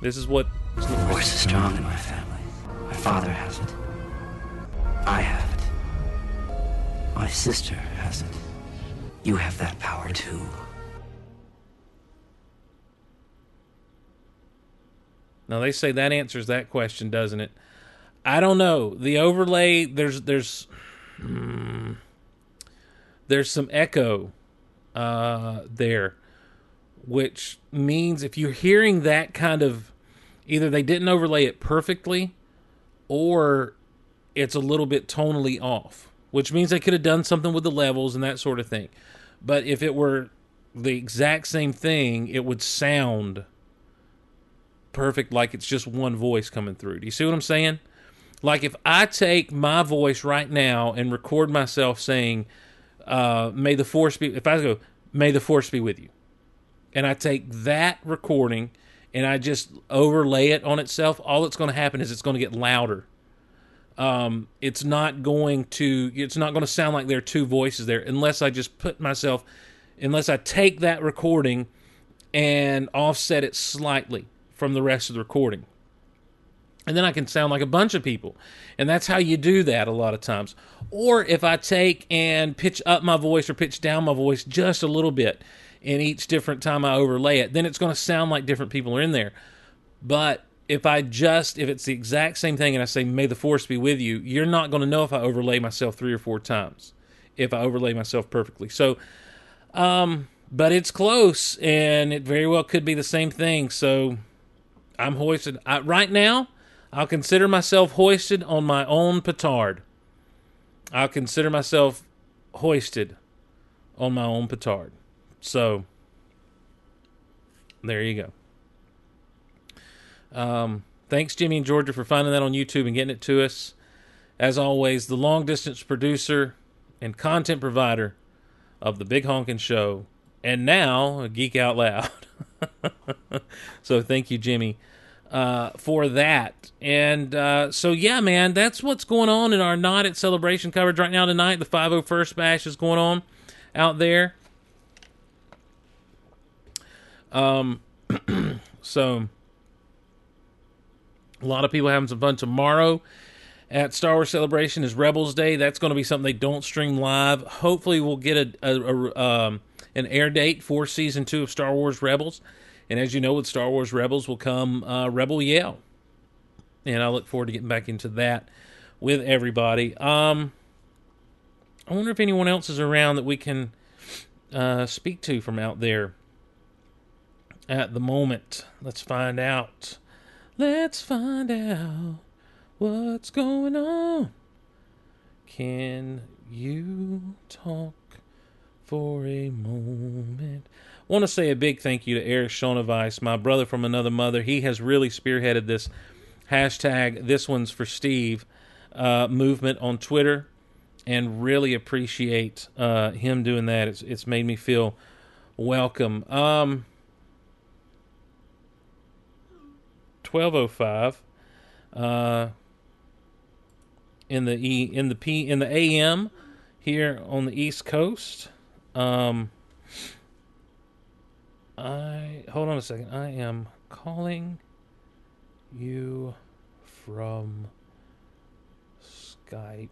This is what. The force is strong in my family. My father has it. I have it. My sister has it. You have that power too. Now they say that answers that question, doesn't it? I don't know. The overlay there's there's hmm, there's some echo uh, there, which means if you're hearing that kind of either they didn't overlay it perfectly, or it's a little bit tonally off, which means they could have done something with the levels and that sort of thing. But if it were the exact same thing, it would sound perfect like it's just one voice coming through. Do you see what I'm saying? Like if I take my voice right now and record myself saying, uh, may the force be if I go, may the force be with you. And I take that recording and I just overlay it on itself, all that's going to happen is it's going to get louder. Um, it's not going to it's not going to sound like there are two voices there unless I just put myself unless I take that recording and offset it slightly from the rest of the recording. And then I can sound like a bunch of people. And that's how you do that a lot of times. Or if I take and pitch up my voice or pitch down my voice just a little bit in each different time I overlay it, then it's going to sound like different people are in there. But if I just, if it's the exact same thing and I say, may the force be with you, you're not going to know if I overlay myself three or four times, if I overlay myself perfectly. So, um, but it's close and it very well could be the same thing. So I'm hoisted. I, right now, I'll consider myself hoisted on my own petard. I'll consider myself hoisted on my own petard. So, there you go. Um, thanks, Jimmy and Georgia, for finding that on YouTube and getting it to us. As always, the long distance producer and content provider of the Big Honkin' Show, and now a Geek Out Loud. so, thank you, Jimmy uh, for that. And uh, so, yeah, man, that's what's going on in our Not at Celebration coverage right now tonight. The 501st Bash is going on out there. Um, so, a lot of people having some fun tomorrow at Star Wars Celebration is Rebels Day. That's going to be something they don't stream live. Hopefully, we'll get a, a, a um, an air date for season two of Star Wars Rebels. And as you know, with Star Wars Rebels will come uh, Rebel Yell, and I look forward to getting back into that with everybody. Um, I wonder if anyone else is around that we can uh, speak to from out there at the moment. Let's find out. Let's find out what's going on. Can you talk for a moment? Want to say a big thank you to Eric Schonevice, my brother from another mother. He has really spearheaded this hashtag, this one's for Steve, uh, movement on Twitter, and really appreciate uh, him doing that. It's, it's made me feel welcome. Um, 1205 uh, in the e in the p in the am here on the east coast um I hold on a second. I am calling you from Skype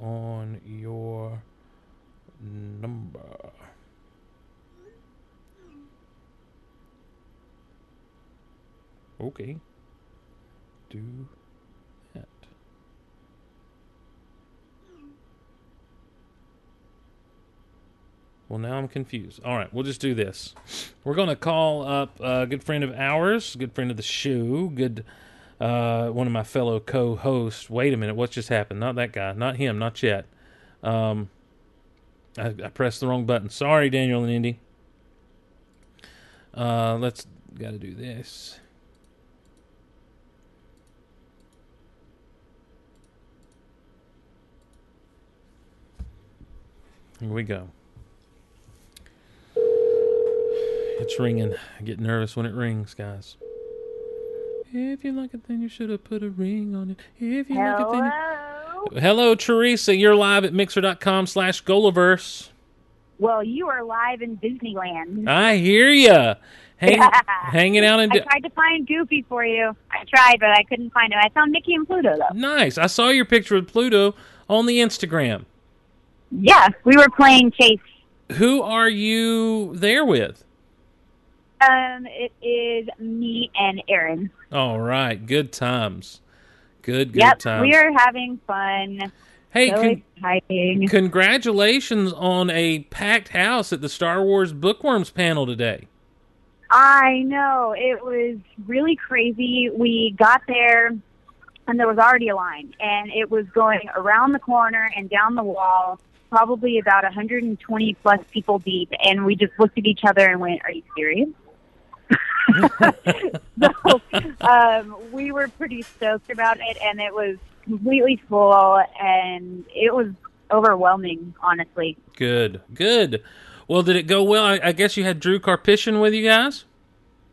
on your number. Okay. Do Well, now I'm confused. All right, we'll just do this. We're going to call up a good friend of ours, good friend of the show, good uh, one of my fellow co-hosts. Wait a minute, what just happened? Not that guy, not him, not yet. Um, I, I pressed the wrong button. Sorry, Daniel and Indy. Uh, let's got to do this. Here we go. It's ringing. I get nervous when it rings, guys. If you like it, then you should have put a ring on it. If you like it, then you... Hello, Teresa. You're live at mixer.com slash Golaverse. Well, you are live in Disneyland. I hear ya. Hang, hanging out in... I tried to find Goofy for you. I tried, but I couldn't find him. I found Mickey and Pluto, though. Nice. I saw your picture with Pluto on the Instagram. Yeah, we were playing Chase. Who are you there with? Um, it is me and Aaron. All right. Good times. Good, good yep, times. we are having fun. Hey, so con- exciting. Congratulations on a packed house at the Star Wars Bookworms panel today. I know. It was really crazy. We got there and there was already a line and it was going around the corner and down the wall, probably about 120 plus people deep and we just looked at each other and went, "Are you serious?" so um, we were pretty stoked about it and it was completely full and it was overwhelming, honestly. Good, good. Well, did it go well? I, I guess you had Drew Karpyshyn with you guys.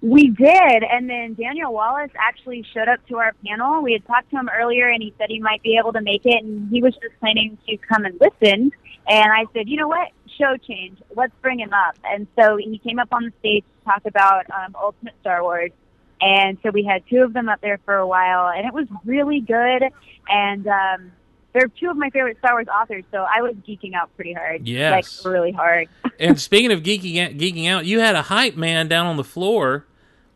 We did, and then Daniel Wallace actually showed up to our panel. We had talked to him earlier, and he said he might be able to make it, and he was just planning to come and listen. And I said, you know what, show change. Let's bring him up. And so he came up on the stage talk about um, Ultimate Star Wars. And so we had two of them up there for a while, and it was really good. And um, they're two of my favorite Star Wars authors, so I was geeking out pretty hard. Yes. like really hard. and speaking of geeking out, geeking out, you had a hype man down on the floor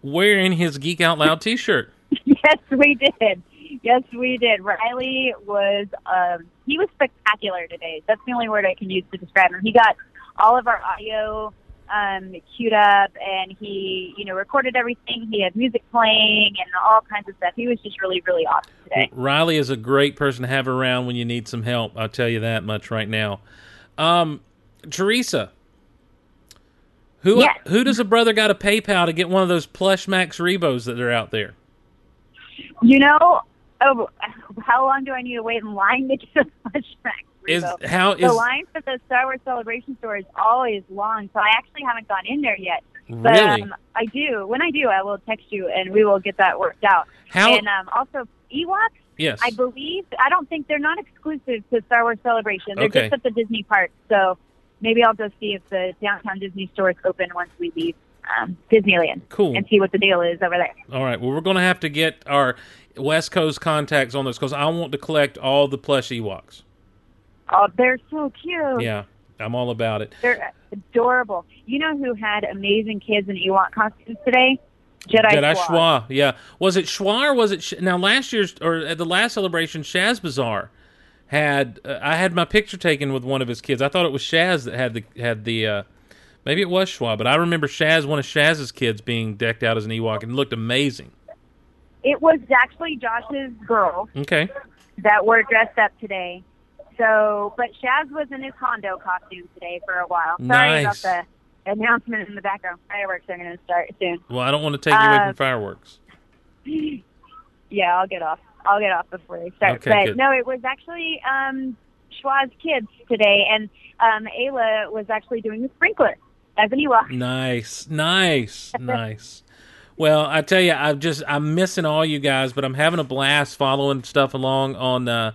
wearing his Geek Out Loud T-shirt. yes, we did. Yes, we did. Riley was um, he was spectacular today. That's the only word I can use to describe him. He got all of our audio um, queued up, and he you know recorded everything. He had music playing and all kinds of stuff. He was just really really awesome today. Riley is a great person to have around when you need some help. I'll tell you that much right now. Um, Teresa, who Yes. who does a brother got to PayPal to get one of those plush Max Rebos that are out there? You know, oh, how long do I need to wait in line to get a flashback? Is how the is line for the Star Wars Celebration store is always long, so I actually haven't gone in there yet. But Really? um, I do. When I do, I will text you, and we will get that worked out. How- And um, also Ewoks. Yes. I believe. I don't think they're not exclusive to Star Wars Celebration. They're Okay. just at the Disney park. So maybe I'll go see if the downtown Disney store is open once we leave um, Disneyland. Cool. And see what the deal is over there. All right. Well, we're going to have to get our West Coast contacts on this because I want to collect all the plush Ewoks. Oh, they're so cute. Yeah, I'm all about it. They're adorable. You know who had amazing kids in Ewok costumes today? Jedi, Jedi Schwa. Schwa. Yeah. Was it Schwa or was it Sh- now last year's or at the last celebration Shaz Bazaar had uh, I had my picture taken with one of his kids. I thought it was Shaz that had the had the uh, maybe it was Schwa, but I remember Shaz one of Shaz's kids being decked out as an Ewok and looked amazing. It was actually Josh's girl Okay. that were dressed up today. So, but Shaz was in his Hondo costume today for a while. Sorry Nice. about the announcement in the background. Fireworks are going to start soon. Well, I don't want to take you away Uh, from fireworks. Yeah, I'll get off. I'll get off before they start. Okay, but good. no, it was actually um, Schwa's kids today, and um, Ayla was actually doing the sprinkler as an Ewok. Nice, nice, nice. Well, I tell you, I'm just I'm missing all you guys, but I'm having a blast following stuff along on uh,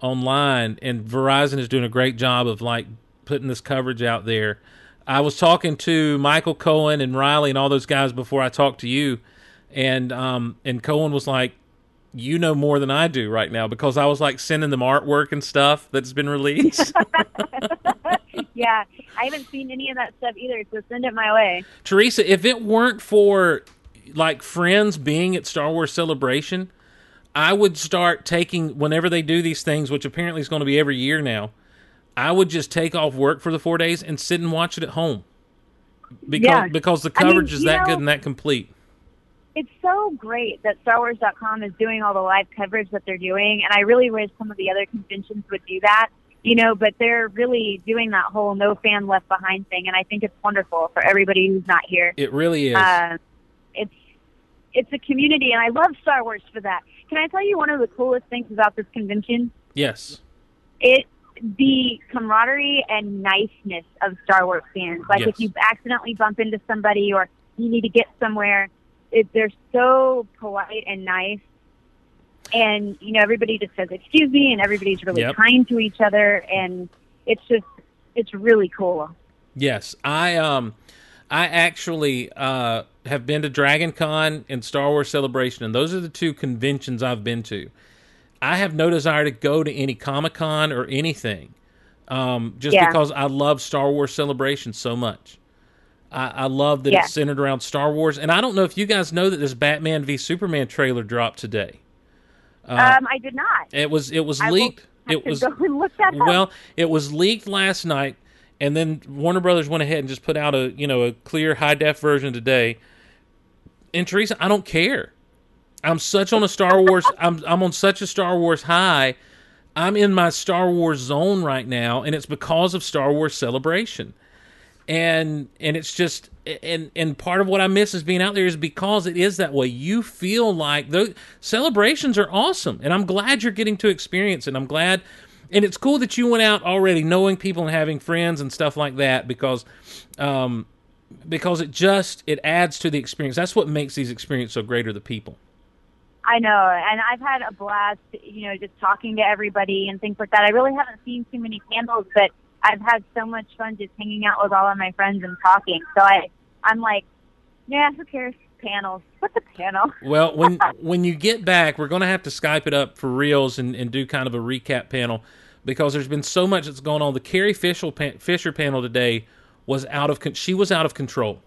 online, and Verizon is doing a great job of like putting this coverage out there. I was talking to Michael Cohen and Riley and all those guys before I talked to you, and um, and Cohen was like, "You know more than I do right now," because I was like sending them artwork and stuff that's been released. yeah, I haven't seen any of that stuff either, so send it my way. Teresa, if it weren't for like friends being at Star Wars Celebration, I would start taking whenever they do these things, which apparently is going to be every year now. I would just take off work for the four days and sit and watch it at home because Yeah. because the I mean, coverage is that know- good and that complete. It's so great that StarWars.com is doing all the live coverage that they're doing, and I really wish some of the other conventions would do that. You know, but they're really doing that whole no fan left behind thing, and I think it's wonderful for everybody who's not here. It really is. Um, it's a community, and I love Star Wars for that. Can I tell you one of the coolest things about this convention? yes. It the camaraderie and niceness of Star Wars fans. Like Yes. if you accidentally bump into somebody or you need to get somewhere, it, they're so polite and nice. And you know, everybody just says "excuse me," and everybody's really Yep. kind to each other, and it's just it's really cool. Yes, I um, I actually uh have been to Dragon Con and Star Wars Celebration, and those are the two conventions I've been to. I have no desire to go to any Comic Con or anything, um, just Yeah. because I love Star Wars Celebration so much. I, I love that Yeah. it's centered around Star Wars, and I don't know if you guys know that this Batman v Superman trailer dropped today. Uh, um, I did not. it was it was I leaked. It was that up. well, it was leaked last night, and then Warner Brothers went ahead and just put out a you know a clear high def version today. And Teresa, I don't care. I'm such on a Star Wars. I'm I'm on such a Star Wars high. I'm in my Star Wars zone right now, and it's because of Star Wars Celebration. And and it's just and and part of what I miss is being out there is because it is that way. You feel like the celebrations are awesome, and I'm glad you're getting to experience it. I'm glad, and it's cool that you went out already knowing people and having friends and stuff like that because, um, because it just it adds to the experience. That's what makes these experiences so great are the people. I know, and I've had a blast, you know, just talking to everybody and things like that. I really haven't seen too many candles but I've had so much fun just hanging out with all of my friends and talking. So I, I'm like, yeah, who cares? Panels. What's a panel? Well, when when you get back, we're going to have to Skype it up for reals and, and do kind of a recap panel because there's been so much that's going on. The Carrie Fisher Fisher panel today was out of con- she was out of control.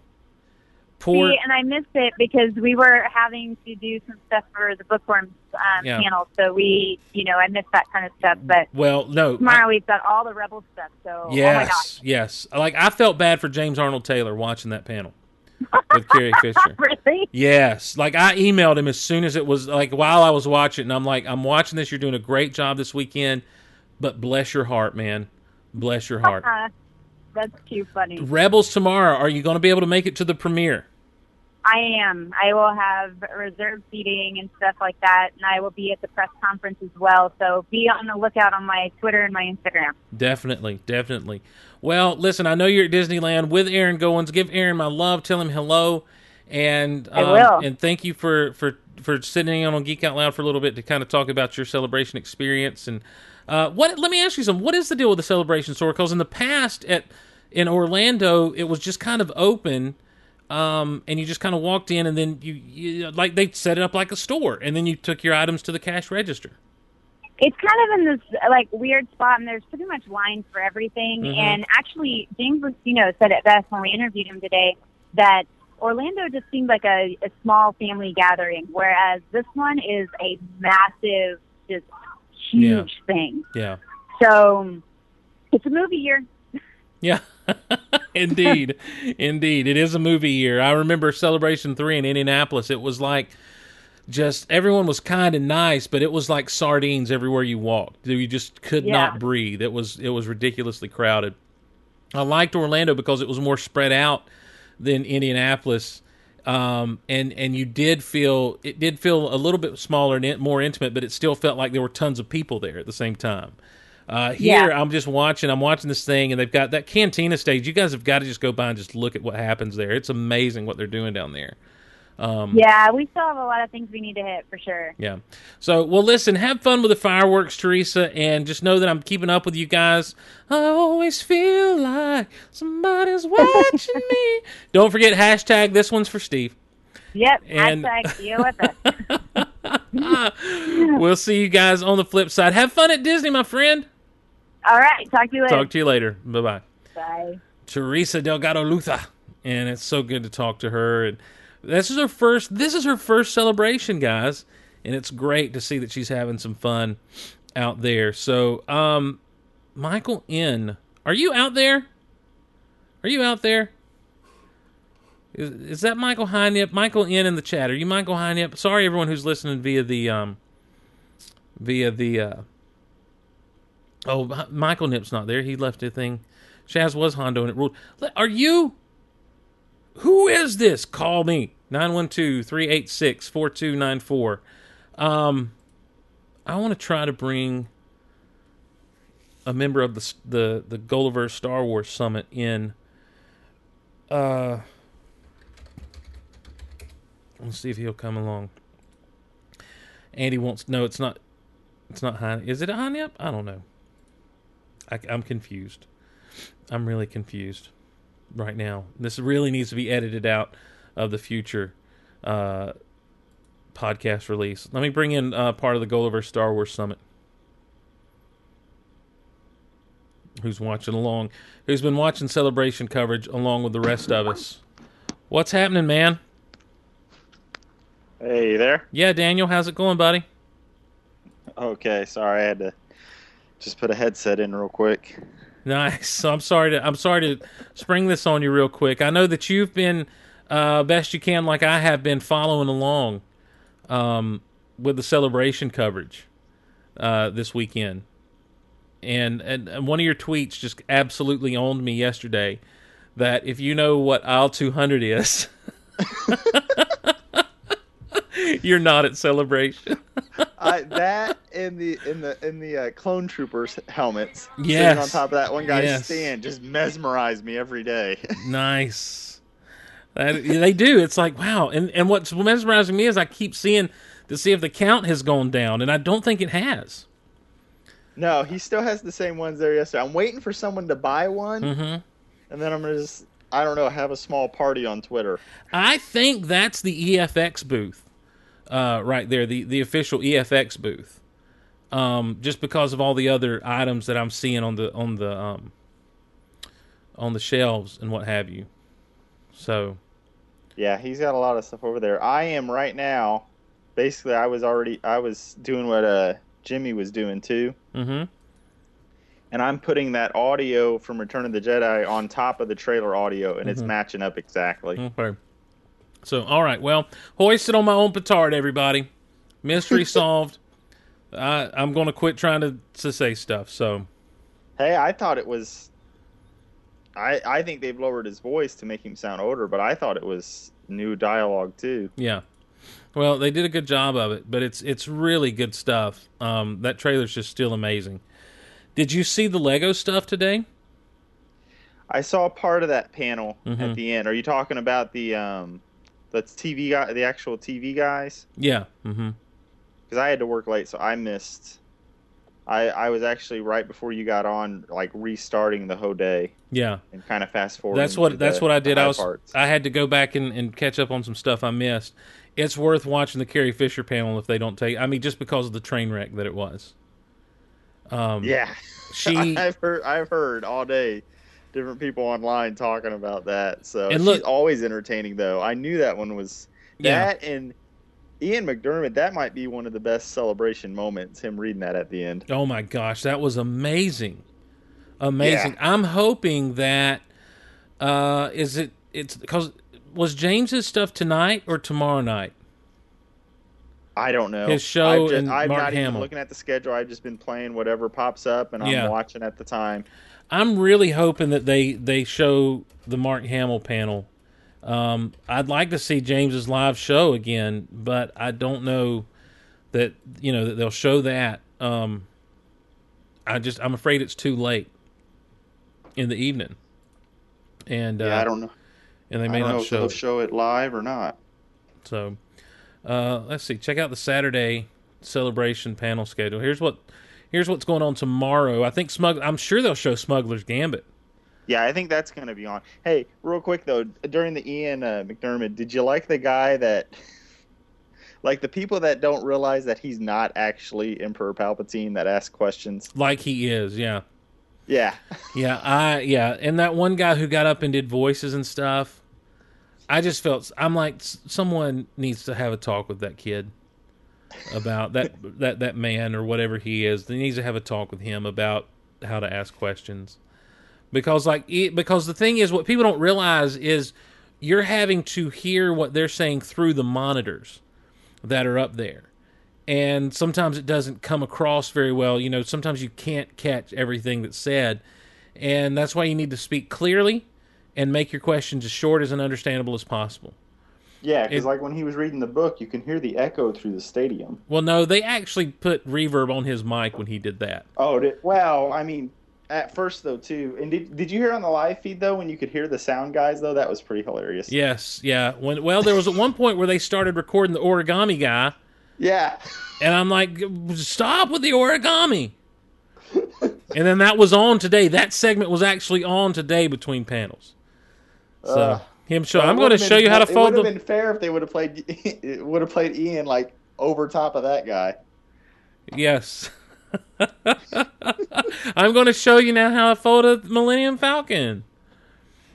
Poor See, and I missed it because we were having to do some stuff for the bookworms um, Yeah. panel. So we, you know, I missed that kind of stuff. But well, no. tomorrow we've got all the Rebel stuff. So, oh my Yes, gosh. yes. Like I felt bad for James Arnold Taylor watching that panel with Carrie Fisher. really? Yes, like I emailed him as soon as it was like while I was watching, and I'm like, I'm watching this. You're doing a great job this weekend, but bless your heart, man. Bless your heart. Uh, that's too funny. Rebels tomorrow. Are you going to be able to make it to the premiere? I am. I will have reserved seating and stuff like that, and I will be at the press conference as well. So be on the lookout on my Twitter and my Instagram. Definitely, definitely. Well, listen, I know you're at Disneyland with Aaron Goins. Give Aaron my love. Tell him hello, and I um, will. And thank you for for for sitting in on Geek Out Loud for a little bit to kind of talk about your celebration experience. And uh, what? Let me ask you something. What is the deal with the celebration store? Because in the past at in Orlando, it was just kind of open. Um, and you just kind of walked in, and then you, you like they set it up like a store, and then you took your items to the cash register. It's kind of in this like weird spot, and there's pretty much lines for everything. Mhm. And actually, James Luceno said it best when we interviewed him today that Orlando just seemed like a, a small family gathering, whereas this one is a massive, just huge thing. Yeah. So it's a movie year. Yeah, indeed, indeed, it is a movie year. I remember Celebration Three in Indianapolis. It was like just everyone was kind and nice, but it was like sardines everywhere you walked. You just could Yeah. not breathe. It was it was ridiculously crowded. I liked Orlando because it was more spread out than Indianapolis. Um, and and you did feel it did feel a little bit smaller and more intimate, but it still felt like there were tons of people there at the same time. Uh, here, Yeah. I'm just watching. I'm watching this thing, and they've got that cantina stage. You guys have got to just go by and just look at what happens there. It's amazing what they're doing down there. Um, Yeah, we still have a lot of things we need to hit for sure. yeah. So, well, listen, have fun with the fireworks, Teresa, and just know that I'm keeping up with you guys. I always feel like somebody's watching me. Don't forget hashtag this one's for Steve. Yep. And- Hashtag deal with it. We'll see you guys on the flip side. Have fun at Disney, my friend. All right. Talk to you later. Talk to you later. Bye bye. Bye. Teresa Delgado Luther, and it's so good to talk to her. And this is her first. This is her first celebration, guys, and it's great to see that she's having some fun out there. So, um, Michael N, are you out there? Are you out there? Is, is that Michael Hynip? Michael N in the chat. Are you Michael Hynip? Sorry, everyone who's listening via the um, via the uh, Oh, Michael Nip's not there. He left a thing. Shaz was Hondo and it ruled. Are you? Who is this? Call me. 912-386-4294. Um, I want to try to bring... a member of the the the Gulliver Star Wars Summit in. Uh, let's see if he'll come along. Andy wants no, it's not. It's not high. Is it a nip? I don't know. I, I'm confused. I'm really confused right now. This really needs to be edited out of the future uh, podcast release. Let me bring in uh, part of the Gulliver Star Wars Summit. Who's watching along? Who's been watching celebration coverage along with the rest of us? What's happening, man? Hey, there? Yeah, Daniel, how's it going, buddy? Okay, sorry, I had to just put a headset in real quick. Nice. So I'm sorry to I'm sorry to spring this on you real quick. I know that you've been uh, best you can, like I have been, following along um, with the celebration coverage uh, this weekend, and, and and one of your tweets just absolutely owned me yesterday. That if you know what aisle 200 is, you're not at celebration. I, that in the in the in the uh, clone troopers helmets, Yes. sitting on top of that one guy's Yes. stand, just mesmerized me every day. nice. They do. It's like wow. And and what's mesmerizing me is I keep seeing to see if the count has gone down, and I don't think it has. no, he still has the same ones there yesterday. I'm waiting for someone to buy one, Mm-hmm. and then I'm gonna just I don't know have a small party on Twitter. I think that's the EFX booth, uh, right there, the the official EFX booth. Um, just because of all the other items that I'm seeing on the on the um, on the shelves and what have you. So Yeah, he's got a lot of stuff over there. I am right now. Basically, I was already I was doing what uh Jimmy was doing too. Mm-hmm. and I'm putting that audio from Return of the Jedi on top of the trailer audio, and it's Mhm. matching up exactly. Okay. So, all right. Well, hoisted on my own petard, everybody. Mystery solved. I, I'm going to quit trying to, to say stuff. So, Hey, I thought it was. I I think they've lowered his voice to make him sound older, but I thought it was new dialogue too. yeah. Well, they did a good job of it, but it's it's really good stuff. Um, that trailer's just still amazing. Did you see the Lego stuff today? I saw part of that panel Mhm. at the end. Are you talking about the um, the TV guy, the actual TV guys? Yeah. Mm-hmm. Because I had to work late, so I missed. I I was actually right before you got on, like restarting the whole day. Yeah. And kind of fast forward. That's what that's what I did. I was Parts. I had to go back and, and catch up on some stuff I missed. It's worth watching the Carrie Fisher panel if they don't take. I mean, just because of the train wreck that it was. Um, Yeah, she- I've heard I've heard all day different people online talking about that. So And she's look- always entertaining though. I knew that one was Yeah. that and Ian McDiarmid. That might be one of the best celebration moments. Him reading that at the end. Oh my gosh, that was amazing, amazing. I'm hoping that uh, is it. It's because was James's stuff tonight or tomorrow night? I don't know His show I've just, and I'm Mark not even Hamill. looking at the schedule. I've just been playing whatever pops up, and I'm Yeah. watching at the time. I'm really hoping that they they show the Mark Hamill panel. Um, I'd like to see James's live show again, but I don't know that you know that they'll show that. Um, I just I'm afraid it's too late in the evening, and uh, yeah, I don't know. and they I may don't not know if show they'll it. show it live or not. So, uh, let's see. Check out the Saturday celebration panel schedule. Here's what here's what's going on tomorrow. I think Smug. I'm sure they'll show Smuggler's Gambit. Yeah, I think that's going to be on. Hey, real quick though, during the Ian uh, McDiarmid, did you like the guy that, like the people that don't realize that he's not actually Emperor Palpatine that ask questions? Like he is, yeah. Yeah, Yeah, I yeah, and that one guy who got up and did voices and stuff. I just felt I'm like someone needs to have a talk with that kid about that that that man or whatever he is. They needs to have a talk with him about how to ask questions. Because like it, because the thing is what people don't realize is you're having to hear what they're saying through the monitors that are up there. And sometimes it doesn't come across very well. You know, sometimes you can't catch everything that's said. And that's why you need to speak clearly and make your questions as short as and understandable as possible. Yeah, because like when he was reading the book, you can hear the echo through the stadium. Well, no, they actually put reverb on his mic when he did that. Oh, did, well, I mean, at first though too. And did did you hear on the live feed though when you could hear the sound guys though? That was pretty hilarious. Yes, yeah. When well, there was at one point where they started recording the origami guy, Yeah. and I'm like, stop with the origami. and then that was on today. That segment was actually on today between panels. So Uh, him show. I'm going to show you how to It fold would the. been fair if they would have played. It would have played Ian like over top of that guy. Yes. I'm going to show you now how to fold a Millennium Falcon.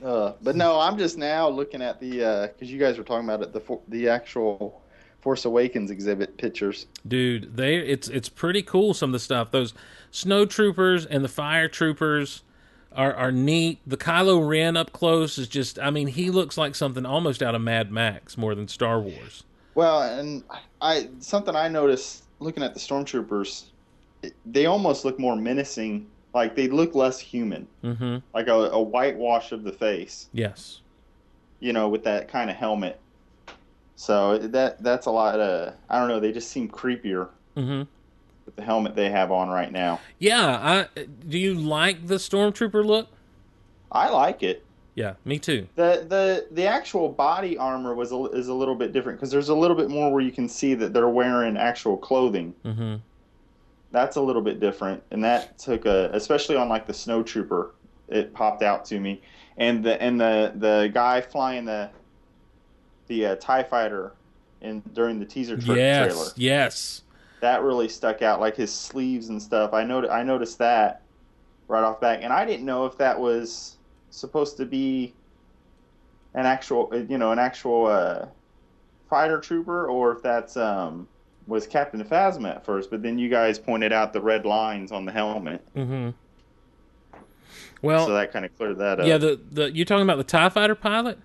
Uh, but no, I'm just now looking at the because you guys were talking about it the for- the actual Force Awakens exhibit pictures. Dude, they it's it's pretty cool some of the stuff. Those snow troopers and the fire troopers are are neat. The Kylo Ren up close is just I mean, he looks like something almost out of Mad Max more than Star Wars. Well, and I something I noticed looking at the stormtroopers, they almost look more menacing. Like they look less human, Mm-hmm. like a, a whitewash of the face. Yes. You know, with that kind of helmet. So that that's a lot. Uh, I don't know. They just seem creepier Mm-hmm. with the helmet they have on right now. Yeah, I do you like the stormtrooper look? I like it. Yeah, me too. The the the actual body armor was a, is a little bit different because there's a little bit more where you can see that they're wearing actual clothing. Mm-hmm. That's a little bit different, and that took a especially on like the snow trooper, it popped out to me, and the and the the guy flying the the uh, Tie Fighter in during the teaser tra- yes, trailer yes. that really stuck out, like his sleeves and stuff. I noted I noticed that right off back, and I didn't know if that was supposed to be an actual, you know, an actual uh, fighter trooper, or if that's um, was Captain Phasma at first. But then you guys pointed out the red lines on the helmet, Mm-hmm. Well, so that kind of cleared that up. yeah, the the you talking about the Tie Fighter pilot?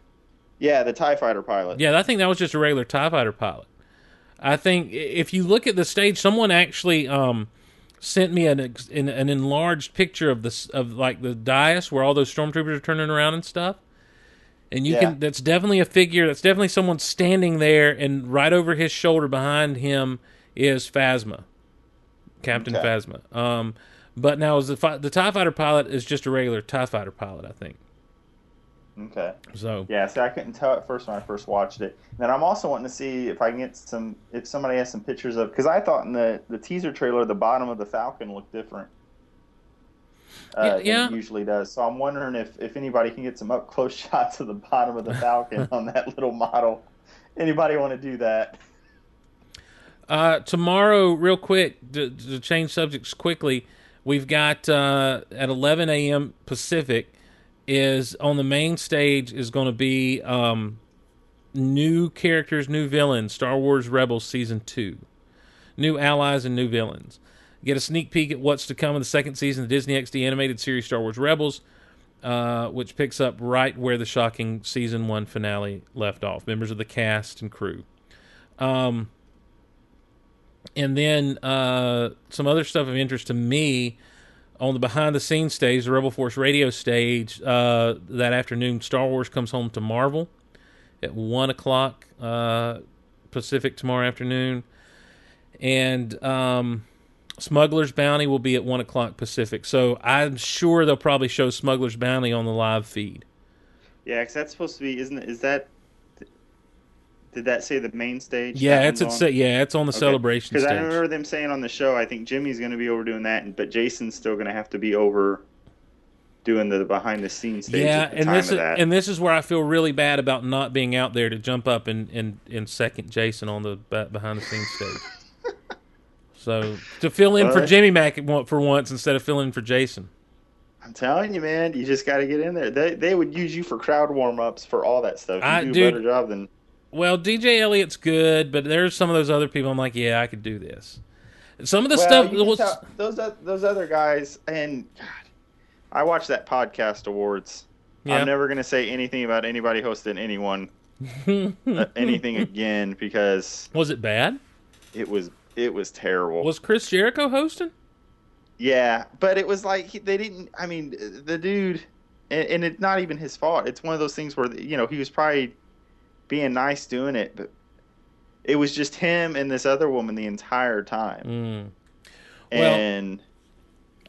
yeah, the Tie Fighter pilot. Yeah, I think that was just a regular Tie Fighter pilot. I think if you look at the stage, someone actually um, sent me an, an an enlarged picture of this of like the dais where all those stormtroopers are turning around and stuff. And you Yeah. can that's definitely a figure. That's definitely someone standing there, and right over his shoulder behind him is Phasma, Captain Okay. Phasma. Um, but now is the the Tie Fighter pilot is just a regular Tie Fighter pilot, I think. Okay. So Yeah, so I couldn't tell at first when I first watched it. Then I'm also wanting to see if I can get some, if somebody has some pictures of, because I thought in the, the teaser trailer the bottom of the Falcon looked different. Uh, Yeah, it usually does. So I'm wondering if, if anybody can get some up close shots of the bottom of the Falcon on that little model. Anybody want to do that? Uh, tomorrow, real quick, to, to change subjects quickly, we've got uh, at 11 a.m. Pacific is on the main stage is going to be um, new characters, new villains, Star Wars Rebels season two, new allies and new villains. Get a sneak peek at what's to come in the second season of the Disney XD animated series Star Wars Rebels, uh, which picks up right where the shocking season one finale left off. Members of the cast and crew. Um, and then uh, some other stuff of interest to me on the behind the scenes stage, the Rebel Force radio stage, uh, that afternoon, Star Wars comes home to Marvel at 1 o'clock uh, Pacific tomorrow afternoon. And um, Smuggler's Bounty will be at 1 o'clock Pacific. So I'm sure they'll probably show Smuggler's Bounty on the live feed. Yeah, because that's supposed to be, isn't it? Is that, did that say the main stage? Yeah, it's ce- yeah, it's on the celebration stage. Because I remember them saying on the show, I think Jimmy's going to be over doing that, but Jason's still going to have to be over doing the behind the scenes stage yeah, and this is and this is where I feel really bad about not being out there to jump up and and, and second Jason on the behind the scenes stage. So to fill in for Jimmy Mac for once instead of filling in for Jason. I'm telling you, man, you just got to get in there. They they would use you for crowd warm ups for all that stuff. You I- do dude, a better job than Well, DJ Elliott's good, but there's some of those other people. I'm like, yeah, I could do this. Some of the Well, stuff was tell- those those other guys, and God, I watched that podcast awards. Yeah. I'm never gonna say anything about anybody hosting anyone uh, anything again because was it bad? It was it was terrible. Was Chris Jericho hosting? Yeah, but it was like he, they didn't. I mean, the dude, and, and it's not even his fault. It's one of those things where you know he was probably being nice doing it, but it was just him and this other woman the entire time. Mm. Well- And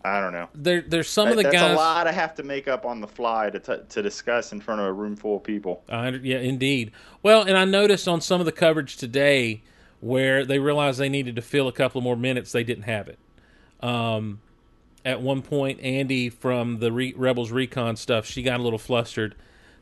I don't know. There, there's some of the That's guys. a lot I have to make up on the fly to t- to discuss in front of a room full of people. I, yeah, indeed. Well, and I noticed on some of the coverage today where they realized they needed to fill a couple more minutes, they didn't have it. Um, at one point, Andi from the Re- Rebels Recon stuff, she got a little flustered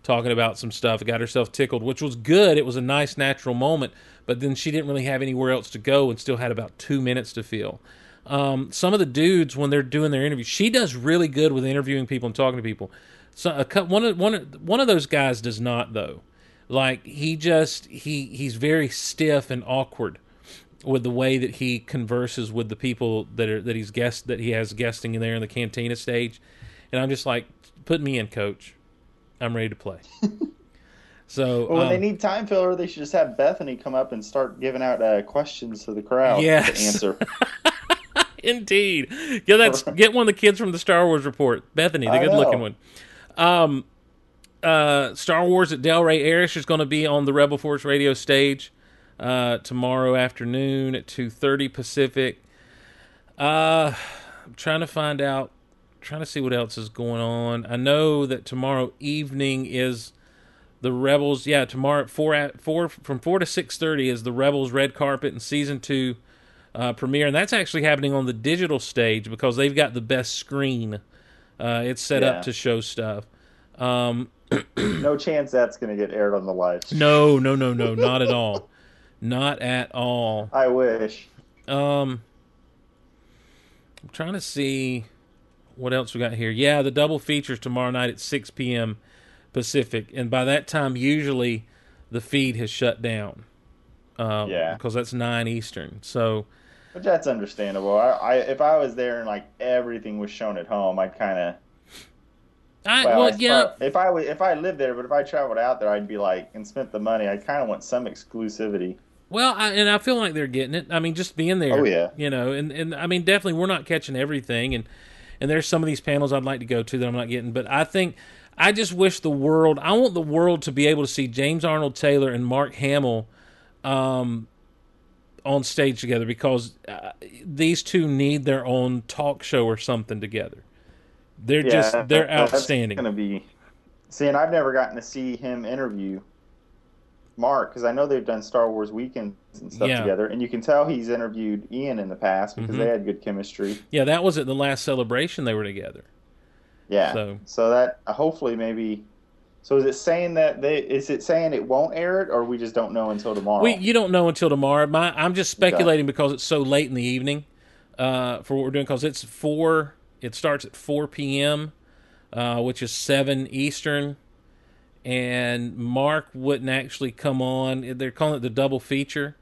talking about some stuff, got herself tickled, which was good. It was a nice, natural moment, but then she didn't really have anywhere else to go and still had about two minutes to fill. Um, some of the dudes, when they're doing their interviews, she does really good with interviewing people and talking to people. So a, one of one of, one of those guys does not though. Like he just he he's very stiff and awkward with the way that he converses with the people that are that he's guest that he has guesting in there in the cantina stage, and I'm just like, put me in, coach. I'm ready to play. so Well, when they um, need time filler, they should just have Bethany come up and start giving out uh, questions to the crowd Yes. to answer. Indeed. Yeah, that's get one of the kids from the Star Wars report. Bethany, the good looking one. Um uh Star Wars at Del Rey Arish is going to be on the Rebel Force radio stage uh tomorrow afternoon at 2:30 Pacific. Uh I'm trying to find out trying to see what else is going on. I know that tomorrow evening is the Rebels. Yeah, tomorrow at four at four from four to six thirty is the Rebels red carpet and season two uh, premiere, and that's actually happening on the digital stage because they've got the best screen. Uh, it's set Yeah. up to show stuff. Um, no chance that's going to get aired on the live. no, no, no, no, not at all, not at all. I wish. Um, I'm trying to see what else we got here. Yeah, the double features tomorrow night at 6 p.m. Pacific, and by that time, usually the feed has shut down. Um, Yeah. because that's nine Eastern. So But that's understandable. I, I if I was there and like everything was shown at home, I'd kind of. I well, yeah, If I if I lived there, but if I traveled out there, I'd be like and spent the money. I kind of want some exclusivity. Well, I, and I feel like they're getting it. I mean, just being there. Oh, yeah. You know, and, and I mean, definitely we're not catching everything, and and there's some of these panels I'd like to go to that I'm not getting. But I think I just wish the world. I want the world to be able to see James Arnold Taylor and Mark Hamill, um, on stage together because uh, these two need their own talk show or something together. They're Yeah, just they're outstanding. That's gonna be. See, and I've never gotten to see him interview Mark because I know they've done Star Wars weekends and stuff Yeah. together, and you can tell he's interviewed Ian in the past because Mhm. they had good chemistry. Yeah, that was at the last celebration they were together. Yeah. So- So, that uh, hopefully maybe. So is it saying that they? Is it saying it won't air it, or we just don't know until tomorrow? We you don't know until tomorrow. My I'm just speculating because it's so late in the evening uh, for what we're doing because it's four. It starts at four p.m., uh, which is seven Eastern, and Mark wouldn't actually come on. They're calling it the double feature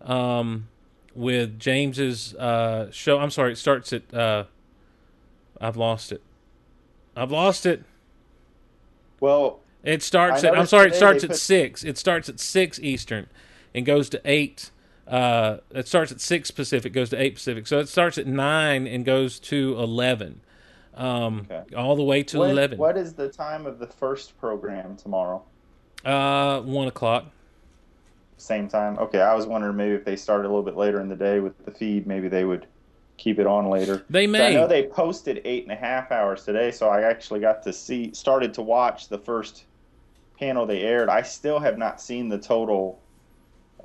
um, with James's uh, show. I'm sorry, it starts at. Uh, I've lost it. I've lost it. Well, it starts at. I'm sorry. It starts at put- six. It starts at six Eastern, and goes to eight. Uh, it starts at six Pacific, goes to eight Pacific. So it starts at nine and goes to eleven, um, all the way to When- eleven. What is the time of the first program tomorrow? Uh, one o'clock. Same time. Okay, I was wondering maybe if they started a little bit later in the day with the feed, maybe they would keep it on later. They So may. I know they posted eight and a half hours today, so I actually got to see, started to watch the first panel they aired. I still have not seen the total.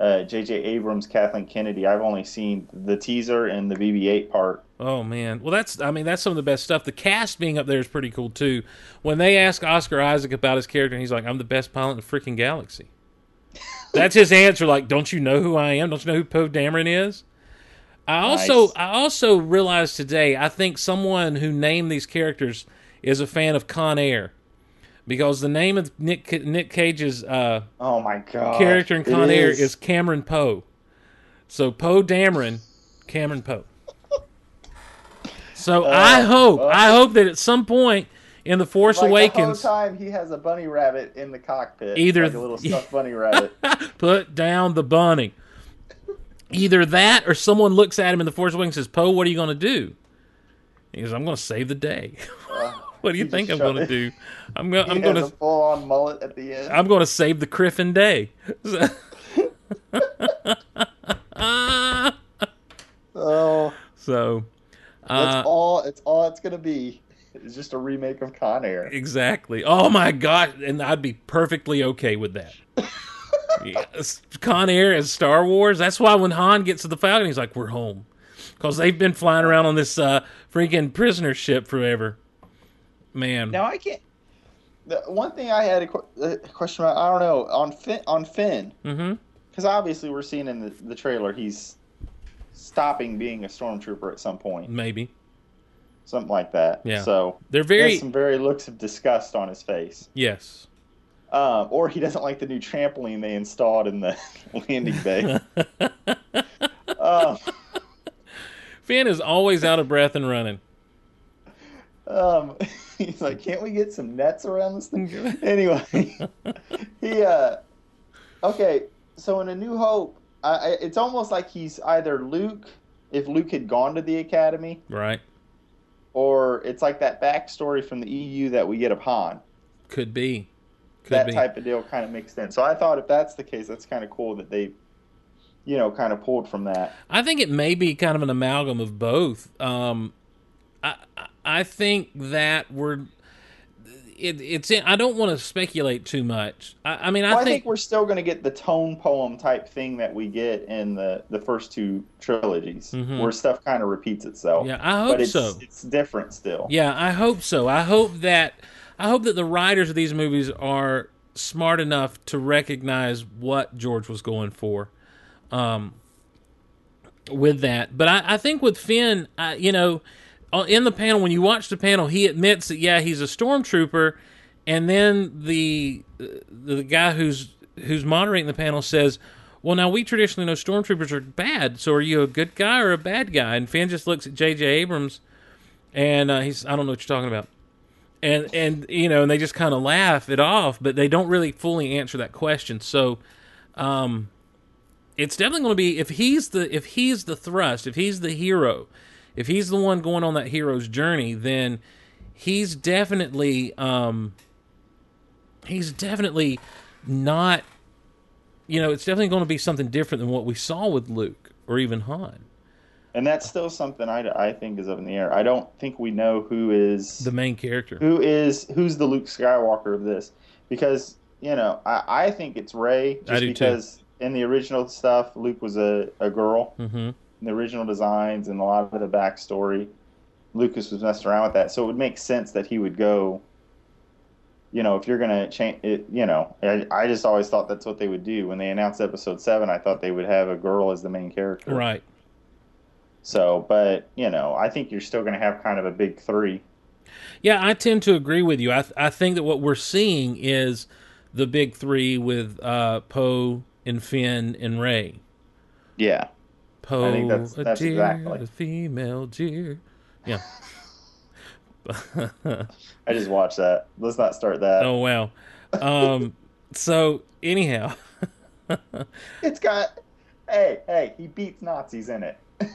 Uh, J.J. Abrams, Kathleen Kennedy. I've only seen the teaser and the BB-8 part. Oh man, well that's I mean that's some of the best stuff. The cast being up there is pretty cool too. When they ask Oscar Isaac about his character, and he's like, "I'm the best pilot in the freaking galaxy." That's his answer. Like, don't you know who I am? Don't you know who Poe Dameron is? I also Nice. I also realized today. I think someone who named these characters is a fan of Con Air, because the name of Nick Nick Cage's uh, Oh my god! character in It Con Air is. is Cameron Poe. So Poe Dameron, Cameron Poe. So Uh, I hope, well- I hope that at some point in the Force like Awakens, The time he has a bunny rabbit in the cockpit. Either- like a little stuffed bunny rabbit. put down the bunny. Either that, or someone looks at him in the Force Awakens and says, "Poe, what are you going to do?" He goes, "I'm going to save the day." What do you He think I'm going to do? I'm going. I'm going to full-on mullet at the end. I'm going to save the Griffin Day. oh, so, that's uh, all. It's all it's gonna be. It's just a remake of Con Air. exactly. Oh my god! And I'd be perfectly okay with that. yes. Con Air as Star Wars. That's why when Han gets to the Falcon, he's like, "We're home," because they've been flying around on this uh, freaking prisoner ship forever. Man, Now I can't. The one thing I had a, a question about, I don't know, on Finn, on Finn, mm-hmm. because obviously we're seeing in the, the trailer he's stopping being a stormtrooper at some point, maybe. something like that. Yeah. So They're very- some very looks of disgust on his face. Yes. Um, or he doesn't like the new trampoline they installed in the landing bay. um, Finn is always out of breath and running. Um, he's like, can't we get some nets around this thing? anyway, he uh, okay. So in A New Hope, I, I, it's almost like he's either Luke, if Luke had gone to the academy, Right. or it's like that backstory from the EU that we get of Han. Could be. Could that be. type of deal kind of mixed in. So I thought if that's the case, that's kind of cool that they, you know, kind of pulled from that. I think it may be kind of an amalgam of both. Um, I I- think that we're it, it's in, I don't want to speculate too much. I, I mean, I Well, I think, think we're still going to get the tone poem type thing that we get in the, the first two trilogies, Mhm. where stuff kind of repeats itself. Yeah, I hope but it's, so. It's different still. yeah, I hope so. I hope that I hope that the writers of these movies are smart enough to recognize what George was going for. Um, with that, but I, I think with Finn, I, you know, in the panel when you watch the panel, he admits that yeah, he's a stormtrooper, and then the the guy who's who's moderating the panel says, "Well, now we traditionally know stormtroopers are bad. So are you a good guy or a bad guy?" And Finn just looks at J.J. Abrams, and uh, he's, "I don't know what you're talking about." And and you know, and they just kind of laugh it off, but they don't really fully answer that question. So, um, it's definitely going to be if he's the if he's the thrust, if he's the hero, if he's the one going on that hero's journey, then he's definitely um he's definitely not you know, it's definitely going to be something different than what we saw with Luke or even Han. And that's still something I, I think is up in the air. I don't think we know who is The main character. who is who's the Luke Skywalker of this because you know I, I think it's Rey just I do too. because in the original stuff Luke was a, a girl Mm-hmm. The original designs and a lot of the backstory Lucas was messing around with that so it would make sense that he would go you know if you're gonna change it you know I, I just always thought that's what they would do when they announced episode 7 I thought they would have a girl as the main character Right. so but you know I think you're still gonna have kind of a big three Yeah, I tend to agree with you. I th- I think that what we're seeing is the big three with uh, Poe and Finn and Rey. yeah Poe, I think that's- a that's deer, exactly. a female deer. Yeah. I just watched that. Let's not start that. oh wow. Um. so anyhow, It's got. Hey, hey, he beats Nazis in it.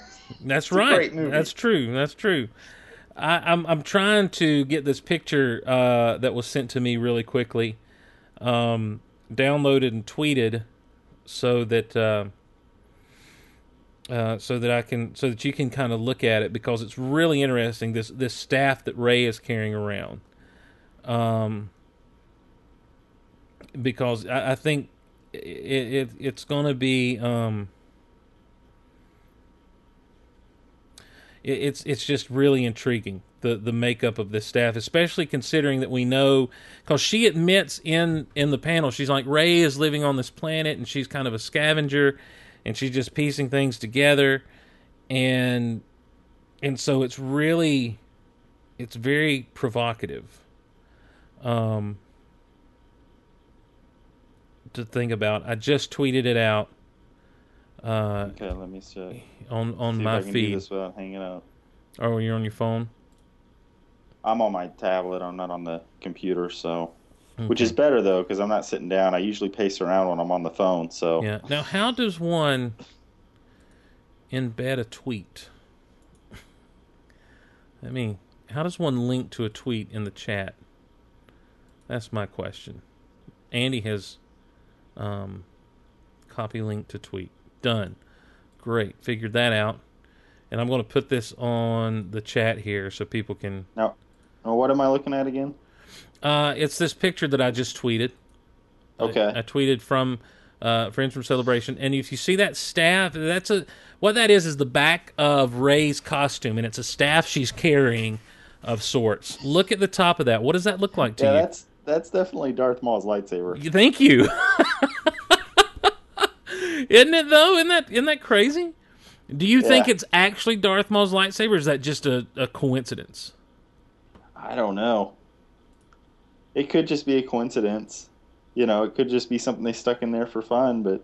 that's right. great movie. That's true. That's true. I, I'm I'm trying to get this picture uh, that was sent to me really quickly, um, downloaded and tweeted, so that uh, uh, so that I can so that you can kind of look at it because it's really interesting. This this staff that Rey is carrying around, um, because I, I think it, it it's going to be um. it- it's it's just really intriguing the the makeup of this staff, especially considering that we know because she admits in in the panel she's like Rey is living on this planet and she's kind of a scavenger and she's just piecing things together and and so it's really it's very provocative um to think about. I just tweeted it out uh Okay, let me see. on on See my feed. this without hanging up. Oh, you're on your phone? I'm on my tablet. I'm not on the computer, so which is better though because I'm not sitting down. I usually pace around when I'm on the phone. So Yeah. Now, how does one embed a tweet? I mean, How does one link to a tweet in the chat? That's my question. Andy has um, copy link to tweet. Done. Great. Figured that out. And I'm going to put this on the chat here so people can. Now what am I looking at again? Uh, it's this picture that I just tweeted. Okay. I, I tweeted from uh, Friends from Celebration, and if you see that staff, that's a what that is is the back of Rey's costume, and it's a staff she's carrying of sorts. Look at the top of that. What does that look like to yeah, you? that's that's definitely Darth Maul's lightsaber. Thank you. isn't it though? Isn't that isn't that crazy? Do you think it's actually Darth Maul's lightsaber? Or is that just a, a coincidence? I don't know. It could just be a coincidence. You know, it could just be something they stuck in there for fun, but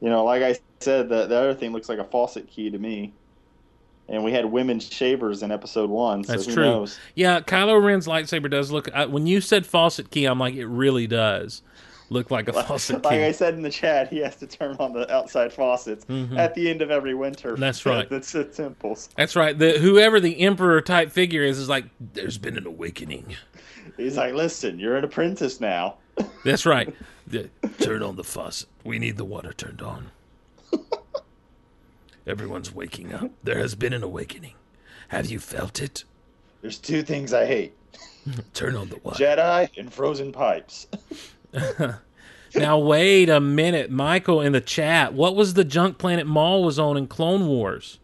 you know, like I said, the the other thing looks like a faucet key to me. And we had women's shavers in episode one, so That's true. knows? Yeah, Kylo Ren's lightsaber does look. I, when you said faucet key, I'm like, it really does look like a faucet like key. I said in the chat, he has to turn on the outside faucets Mhm. at the end of every winter. That's right. That's the temples. That's right. The whoever the emperor type figure is is like, there's been an awakening. He's like, listen, you're an apprentice now. That's right. Turn on the faucet. We need the water turned on. Everyone's waking up. There has been an awakening. Have you felt it? There's two things I hate: Turn on the water. Jedi and frozen pipes. now wait a minute, Michael in the chat. What was the junk planet Maul was on in Clone Wars?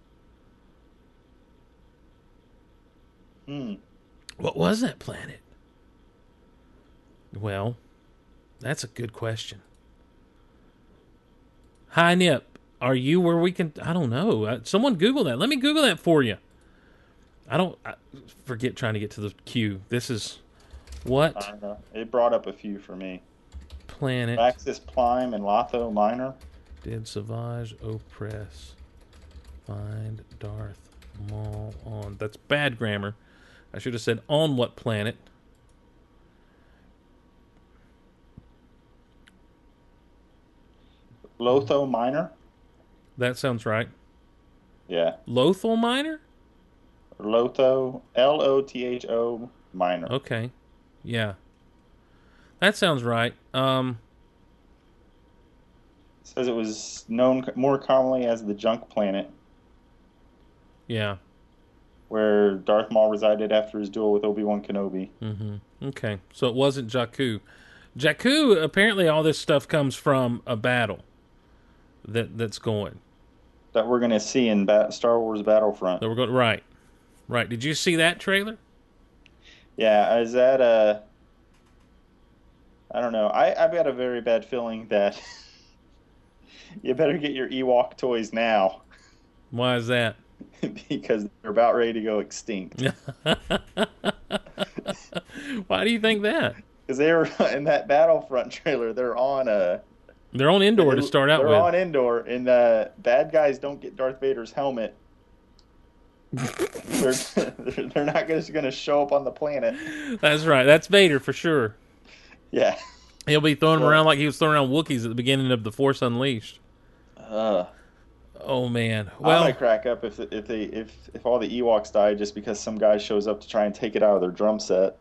Hmm. What was that planet? Well, that's a good question. Hi Nip, are you where we can? I don't know. Uh, Someone Google that. Let me Google that for you. I don't I forget trying to get to the queue. This is what I. It brought up a few for me. planet Axis Prime and Lotho Minor. did Savage Opress? Find Darth Maul on. That's bad grammar. I should have said on what planet. Lotho Minor. That sounds right. Yeah. Lotho Minor? Lotho. L O T H O Minor. Okay. Yeah. That sounds right. Um Says it was known more commonly as the Junk Planet, yeah. where Darth Maul resided after his duel with Obi Wan Kenobi. Mm-hmm. Okay. So it wasn't Jakku. Jakku apparently all this stuff comes from a battle that that's going. That we're going to see in Bat- Star Wars Battlefront. That we're going right. Right. Did you see that trailer? Yeah, is that a? I don't know. I I've got a very bad feeling that you better get your Ewok toys now Why is that? because they're about ready to go extinct. Why do you think that? Because they were in that Battlefront trailer. They're on a. They're on Endor to start out they're with. on Endor, and the bad guys don't get Darth Vader's helmet. they're, they're not just going to show up on the planet. That's right. That's Vader for sure. Yeah. He'll be throwing them So- around like he was throwing around Wookiees at the beginning of the Force Unleashed. Uh, Oh man. I Well, might crack up if if they if if all the Ewoks die just because some guy shows up to try and take it out of their drum set.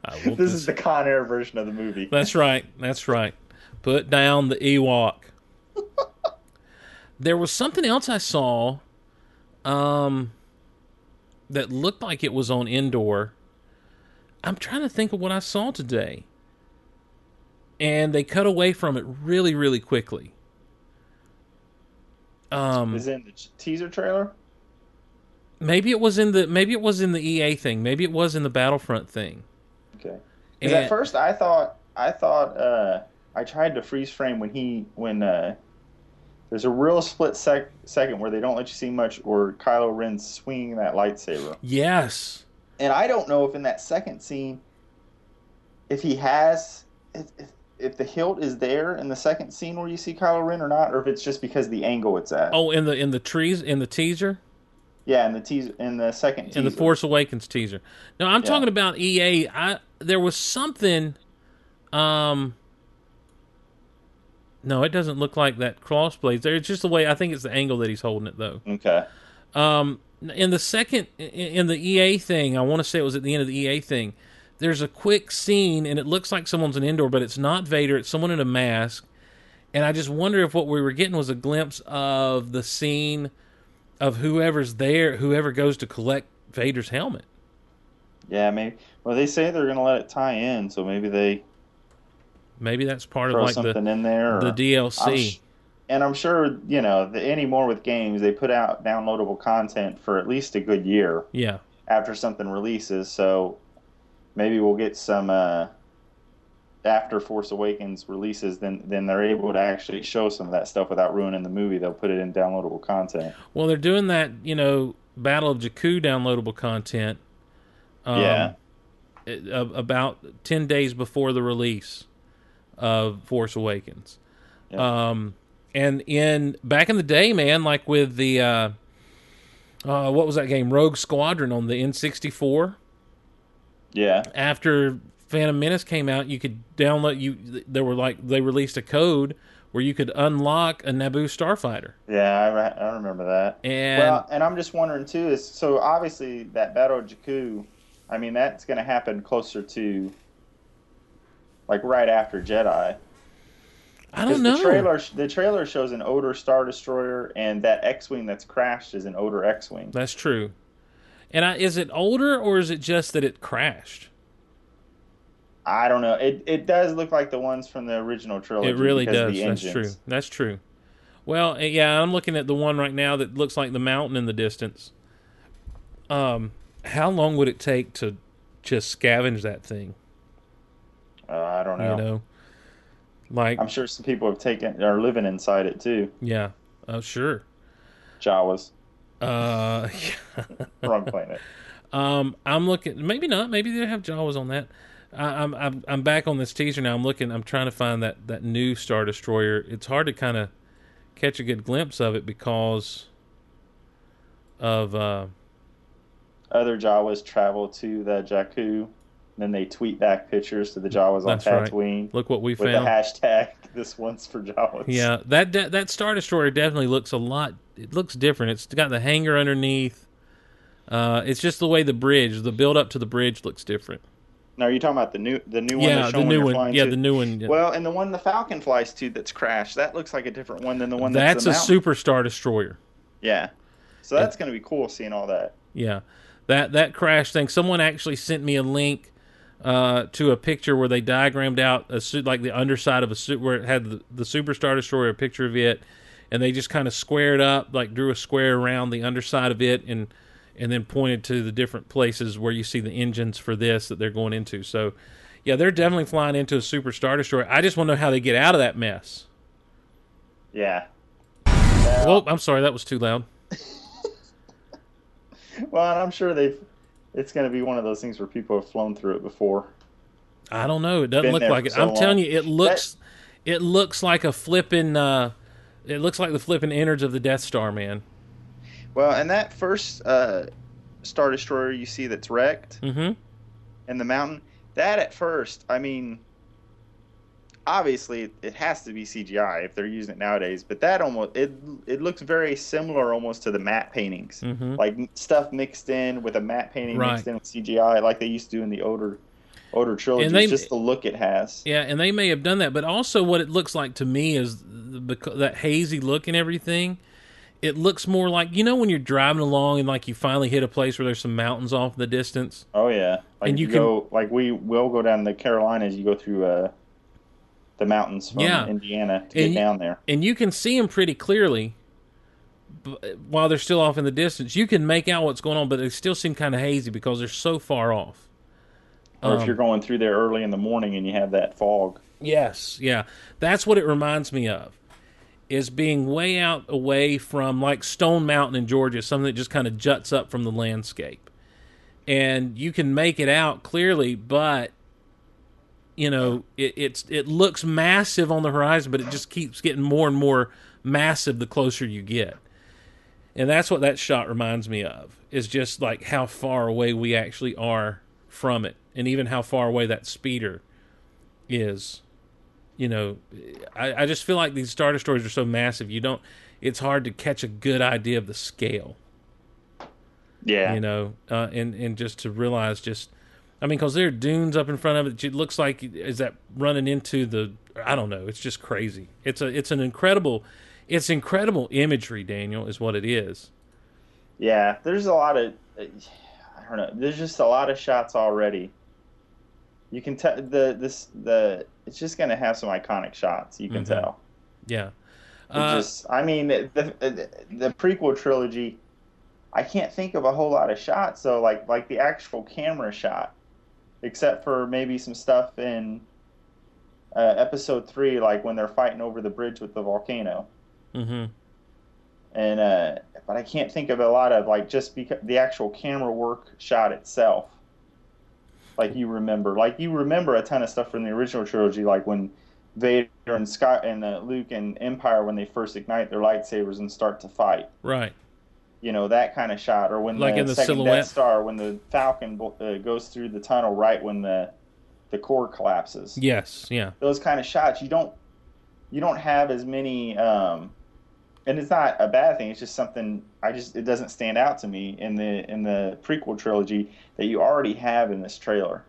I will this is the Con Air version of the movie. That's right. That's right. Put down the Ewok. there was something else I saw um that looked like it was on Endor. I'm trying to think of what I saw today. And they cut away from it really really quickly. Um Is it in the teaser trailer? maybe it was in the maybe it was in the EA thing. Maybe it was in the Battlefront thing. Okay. Because at first I thought I thought uh, I tried to freeze frame when he when uh, there's a real split sec- second where they don't let you see much or Kylo Ren's swinging that lightsaber. Yes. And I don't know if in that second scene, if he has, if, if, if the hilt is there in the second scene where you see Kylo Ren or not, or if it's just because the angle it's at. Oh, in the in the trees in the teaser? Yeah, in the teaser, in the second teaser. in the Force Awakens teaser. No, I'm Yeah. talking about EA. I there was something. Um. No, it doesn't look like that crossblade. There, it's just the way I think it's the angle that he's holding it though. Okay. Um, in the second, in- in the EA thing, I want to say it was at the end of the EA thing. There's a quick scene, and it looks like someone's an Endor, but it's not Vader. It's someone in a mask, and I just wonder if what we were getting was a glimpse of the scene of whoever's there, whoever goes to collect Vader's helmet. Yeah, maybe. Well, they say they're gonna let it tie in, so maybe they Maybe that's part of like something the in there. the DLC. I'm sh- and I'm sure you know the, anymore with games, they put out downloadable content for at least a good year yeah, after something releases. So maybe we'll get some uh, after Force Awakens releases. Then then they're able to actually show some of that stuff without ruining the movie. They'll put it in downloadable content. Well, they're doing that, you know, Battle of Jakku downloadable content. Um, Yeah. it- a- about ten days before the release of Force Awakens. Um, and in back in the day, man, like with the uh, uh, what was that game, Rogue Squadron on the N64. Yeah. After Phantom Menace came out, you could download. You there were like they released a code where you could unlock a Naboo starfighter. Yeah, I, I remember that. And- well, and I'm just wondering too is so obviously that Battle of Jakku, I mean that's going to happen closer to like right after Jedi. I don't know. The trailer the trailer shows an older Star Destroyer and that X-wing that's crashed is an older X-wing. That's true. And I, is it older or is it just that it crashed? I don't know. It it does look like the ones from the original trilogy. It really does. That's engines. true. That's true. Well, uh, yeah, I'm looking at the one right now that looks like the mountain in the distance. Um, how long would it take to just scavenge that thing? Uh, I don't know. You know, like I'm sure some people have taken are living inside it too. yeah, oh sure. Jawas. Uh, Wrong planet. Um, I'm looking. Maybe not. Maybe they have Jawas on that. I, I'm I'm I'm back on this teaser now. I'm looking. I'm trying to find that that new Star Destroyer. It's hard to kind of catch a good glimpse of it because of uh, Other Jawas travel to the Jakku, then they tweet back pictures to the Jawas That's on right. Tatooine. Look what we found. with found. the hashtag "This one's for Jawas." yeah that that that Star Destroyer definitely looks a lot. It looks different. It's got the hangar underneath. Uh, it's just the way the bridge, the build up to the bridge looks different. Now are you talking about the new the new one? Yeah, they're the new one. Yeah, to? the new one, yeah. Well, and the one the Falcon flies to that's crashed. That looks like a different one than the one That's that's, a mountain. Super Star Destroyer. Yeah, so that's going to be cool seeing all that. Yeah, that that crash thing. Someone actually sent me a link uh, to a picture where they diagrammed out a suit like the underside of a suit where it had the, the Superstar Destroyer, a picture of it, and they just kind of squared up, like drew a square around the underside of it, and and then pointed to the different places where you see the engines for this that they're going into. So, yeah, they're definitely flying into a Superstar Destroyer. I just want to know how they get out of that mess. Yeah. Oh, I'm sorry, that was too loud. Well, and I'm sure they've. It's going to be one of those things where people have flown through it before. I don't know. It doesn't Been look like it. so I'm telling you, it looks it looks like a flipping uh it looks like the flipping innards of the Death Star, man. Well, and that first uh, Star Destroyer you see that's wrecked Mm-hmm. in the mountain, that at first, I mean, obviously it, has to be CGI if they're using it nowadays, but that almost it it looks very similar almost to the matte paintings, Mhm. like stuff mixed in with a matte painting Right. mixed in with CGI, like they used to do in the older older trilogies. they- just the look it has. Yeah, and they may have done that, but also what it looks like to me is the, that hazy look and everything. It looks more like you know when you're driving along and like you finally hit a place where there's some mountains off in the distance. Oh yeah, like And you, you can- go like we will go down the Carolinas. You go through uh, the mountains from Yeah. Indiana to And get down there. and you can see them pretty clearly while they're still off in the distance. You can make out what's going on, but they still seem kind of hazy because they're so far off. Or Um, if you're going through there early in the morning and you have that fog. Yes, yeah. That's what it reminds me of. Is being way out away from like Stone Mountain in Georgia, something that just kind of juts up from the landscape. And you can make it out clearly, but you know, it, it's it looks massive on the horizon, but it just keeps getting more and more massive the closer you get. And that's what that shot reminds me of. Is just like how far away we actually are from it, and even how far away that speeder is you know, I, I just feel like these Star Destroyers are so massive. You don't. It's hard to catch a good idea of the scale. Yeah. You know, uh, and and just to realize just. I mean, because there are dunes up in front of it. It looks like is that running into the. I don't know. It's just crazy. It's a. It's an incredible. It's incredible imagery. Daniel is what it is. Yeah, there's a lot of. I don't know. There's just a lot of shots already. You can tell the this the. It's just gonna have some iconic shots. You can Mhm. tell. Yeah. Uh, just, I mean, the, the the prequel trilogy. I can't think of a whole lot of shots. So like like the actual camera shot, except for maybe some stuff in uh, episode three, like when they're fighting over the bridge with the volcano. mm-hmm. and uh, but I can't think of a lot of like just because the actual camera work shot itself. Like you remember, like you remember a ton of stuff from the original trilogy, like when Vader and Scott and uh, Luke and Empire when they first ignite their lightsabers and start to fight. Right. You know that kind of shot, or when Like the, in the second silhouette? Death Star, when the Falcon uh, goes through the tunnel right when the the core collapses Yes. Yeah. those kind of shots you don't you don't have as many um and it's not a bad thing it's just something i just it doesn't stand out to me in the in the prequel trilogy that you already have in this trailer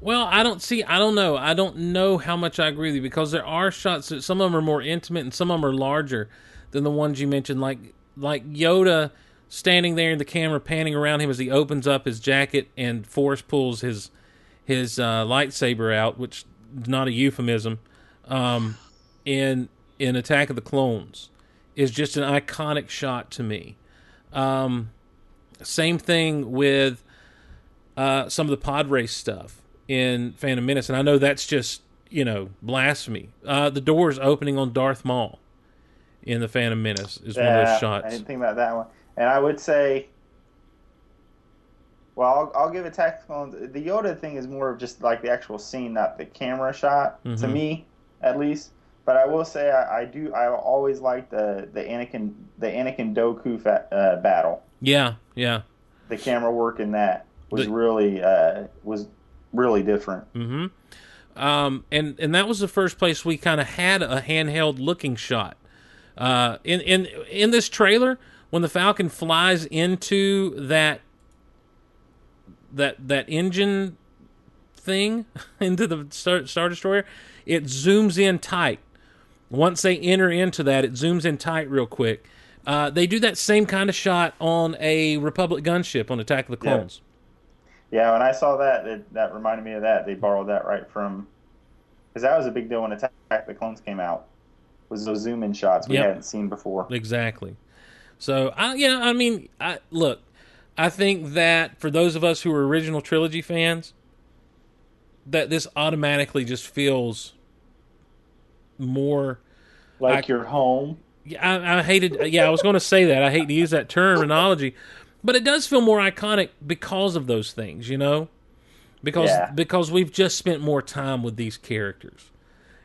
Well, I don't see. I don't know. I don't know how much I agree with you because there are shots that some of them are more intimate and some of them are larger than the ones you mentioned. Like like Yoda standing there in the camera panning around him as he opens up his jacket and Force pulls his his uh, lightsaber out, which is not a euphemism. Um, in in Attack of the Clones is just an iconic shot to me. Um, same thing with uh, some of the pod race stuff in Phantom Menace, and I know that's just you know blasphemy. Uh, the doors opening on Darth Maul in the Phantom Menace is one of those shots. i didn't think about that one and i would say well i'll, I'll give it tactical the yoda thing is more of just like the actual scene not the camera shot to Mhm. me at least but I will say I, I do I always like the the Anakin the Anakin Dooku fa- uh, battle. Yeah, yeah. The camera work in that was The- really uh, was really different. Mm-hmm. Um, and and that was the first place we kind of had a handheld looking shot. Uh, in in in this trailer, when the Falcon flies into that that that engine thing into the Star, Star Destroyer, it zooms in tight. Once they enter into that, it zooms in tight real quick. Uh, they do that same kind of shot on a Republic gunship on Attack of the Yeah. Clones. Yeah, when I saw that, it, that reminded me of that. They borrowed that right from because that was a big deal when Attack of the Clones came out. Was those zoom in shots we Yep. hadn't seen before. Exactly. So I yeah, I mean, I look, I think that for those of us who are original trilogy fans, that this automatically just feels more Like I- your home. Yeah, I, I hated. Yeah, I was going to say that. I hate to use that terminology, but it does feel more iconic because of those things. You know, because Yeah. because we've just spent more time with these characters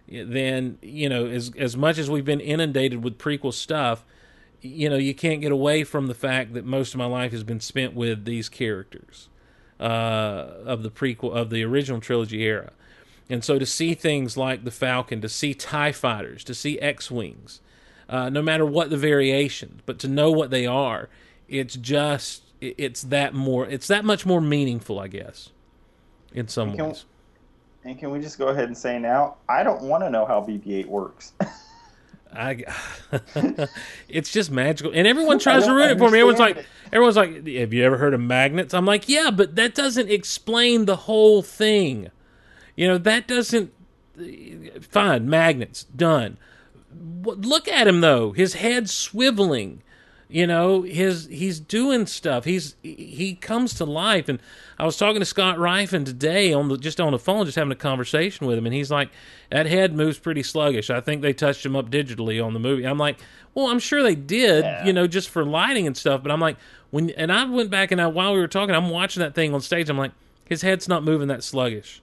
than you know. As as much as we've been inundated with prequel stuff, you know, you can't get away from the fact that most of my life has been spent with these characters uh, of the prequel of the original trilogy era. And so to see things like the Falcon, to see TIE fighters, to see X Wings, uh, no matter what the variations, but to know what they are, it's just, it's that more, it's that much more meaningful, I guess, in some ways. And can we just go ahead and say now, I don't want to know how BB-8 works. I, it's just magical, and everyone tries to ruin it for me. Everyone's like, understand everyone's like, "Have you ever heard of magnets?" I'm like, "Yeah, but that doesn't explain the whole thing. You know, that doesn't." Fine, magnets done. Look at him though; his head's swiveling. You know, his he's doing stuff. He's he comes to life. And I was talking to Scott Rifen today on the just on the phone, just having a conversation with him, and he's like, "That head moves pretty sluggish. I think they touched him up digitally on the movie." I'm like, "Well, I'm sure they did, you know, just for lighting and stuff." But I'm like, when and I went back and I, while we were talking, I'm watching that thing on stage. I'm like, his head's not moving that sluggish.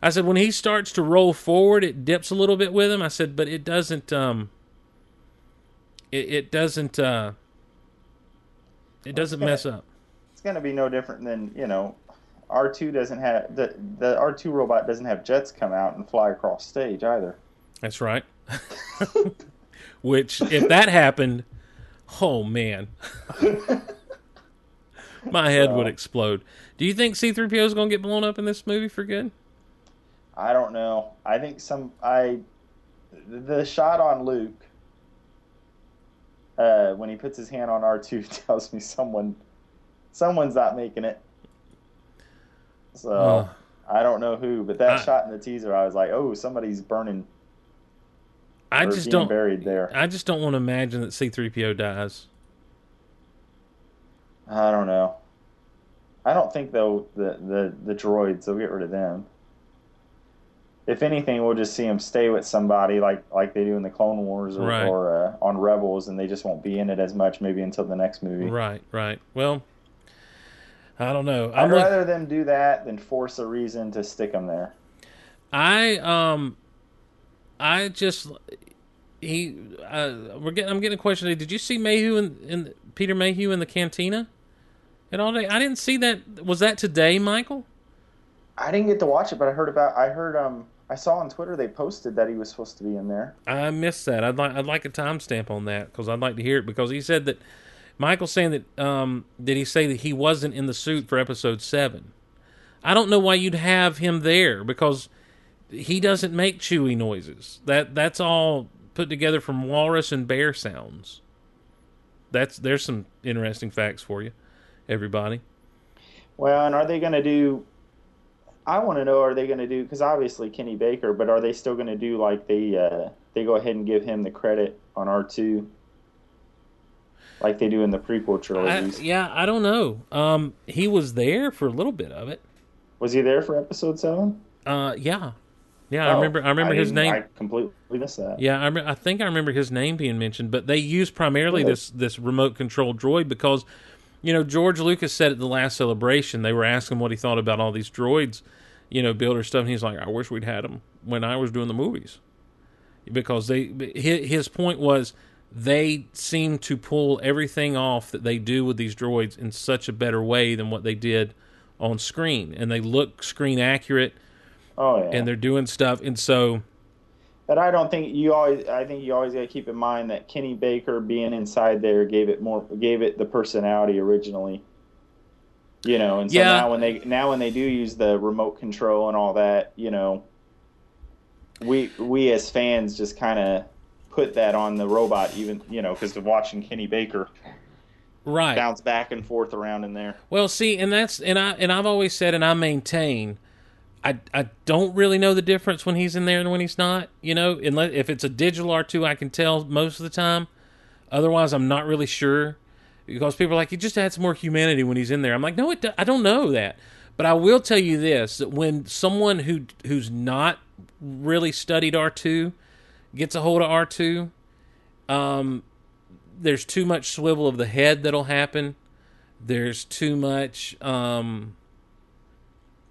I said when he starts to roll forward, it dips a little bit with him. I said, but it doesn't. Um, it, it doesn't. Uh, it doesn't Okay. mess up. it's going to be no different than, you know, R two doesn't have the the R two robot doesn't have jets come out and fly across stage either. That's right. Which, if that happened, oh man, my head would explode. Do you think C-3PO is going to get blown up in this movie for good? I don't know. I think some I the shot on Luke uh, when he puts his hand on R two tells me someone someone's not making it. So Uh. I don't know who, but that I- shot in the teaser, I was like, oh, somebody's burning. I just don't. buried there. I just don't want to imagine that C-3PO dies. I don't know. I don't think though the the the droids they'll get rid of them. If anything, we'll just see them stay with somebody like like they do in the Clone Wars or, Right. or uh, on Rebels, and they just won't be in it as much maybe until the next movie. Right, right. Well, I don't know. I'd I'm look- rather them do that than force a reason to stick them there. I um, I just he uh, we're getting. I'm getting a question today. Did you see Mayhew in, in Peter Mayhew in the cantina? And all day, I didn't see that. Was that today, Michael? I didn't get to watch it, but I heard about. I heard um. I saw on Twitter they posted that he was supposed to be in there. I missed that. I'd like I'd like a timestamp on that because I'd like to hear it because he said that Michael's saying that um did he say that he wasn't in the suit for episode seven? I don't know why you'd have him there because he doesn't make chewy noises. That that's all put together from walrus and bear sounds. That's there's some interesting facts for you, everybody. Well, and are they going to do? I want to know are they going to do because obviously Kenny Baker, but are they still going to do like they uh, they go ahead and give him the credit on R two, like they do in the prequel I, yeah, I don't know. Um, he was there for a little bit of it. Was he there for episode seven? Uh, yeah, yeah. I Oh, remember. I remember his name. I completely missed that. Yeah, I, rem- I think I remember his name being mentioned, but they used primarily Good. this this remote control droid because, you know, George Lucas said at the last celebration they were asking what he thought about all these droids, you know, builder stuff, and he's like, I wish we'd had them when I was doing the movies, because they his, his point was they seem to pull everything off that they do with these droids in such a better way than what they did on screen, and they look screen accurate, Oh yeah. and they're doing stuff, and so. But I don't think you always. I think you always got to keep in mind that Kenny Baker being inside there gave it more, gave it the personality originally. You know, and so Yeah. now when they now when they do use the remote control and all that, you know, we we as fans just kind of put that on the robot, even you know, because of watching Kenny Baker Right. bounce back and forth around in there. Well, see, and that's and I and I've always said, and I maintain, I I don't really know the difference when he's in there and when he's not. You know, unless if it's a digital R two, I can tell most of the time. Otherwise, I'm not really sure because people are like, he just adds more humanity when he's in there. I'm like, no, it, do- I don't know that, but I will tell you this: that when someone who who's not really studied R two gets a hold of R two, um, there's too much swivel of the head that'll happen. There's too much. Um,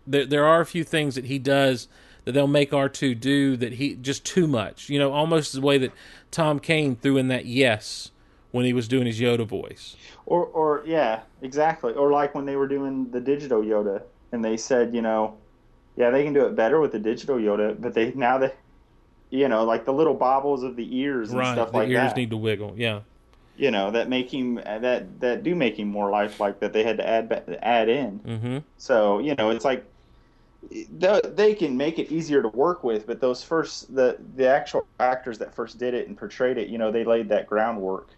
there, there are a few things that he does that they'll make R two do that he just too much. You know, almost the way that Tom Kane threw in that yes when he was doing his Yoda voice. Or, or yeah, exactly. Or like when they were doing the digital Yoda, and they said, you know, yeah, they can do it better with the digital Yoda, but they now they, you know, like the little bobbles of the ears and right, stuff the like ears that. need to wiggle. Yeah, you know, that make him that that do make him more lifelike that they had to add add in. mm-hmm. So you know, it's like they they can make it easier to work with, but those first the the actual actors that first did it and portrayed it, you know, they laid that groundwork.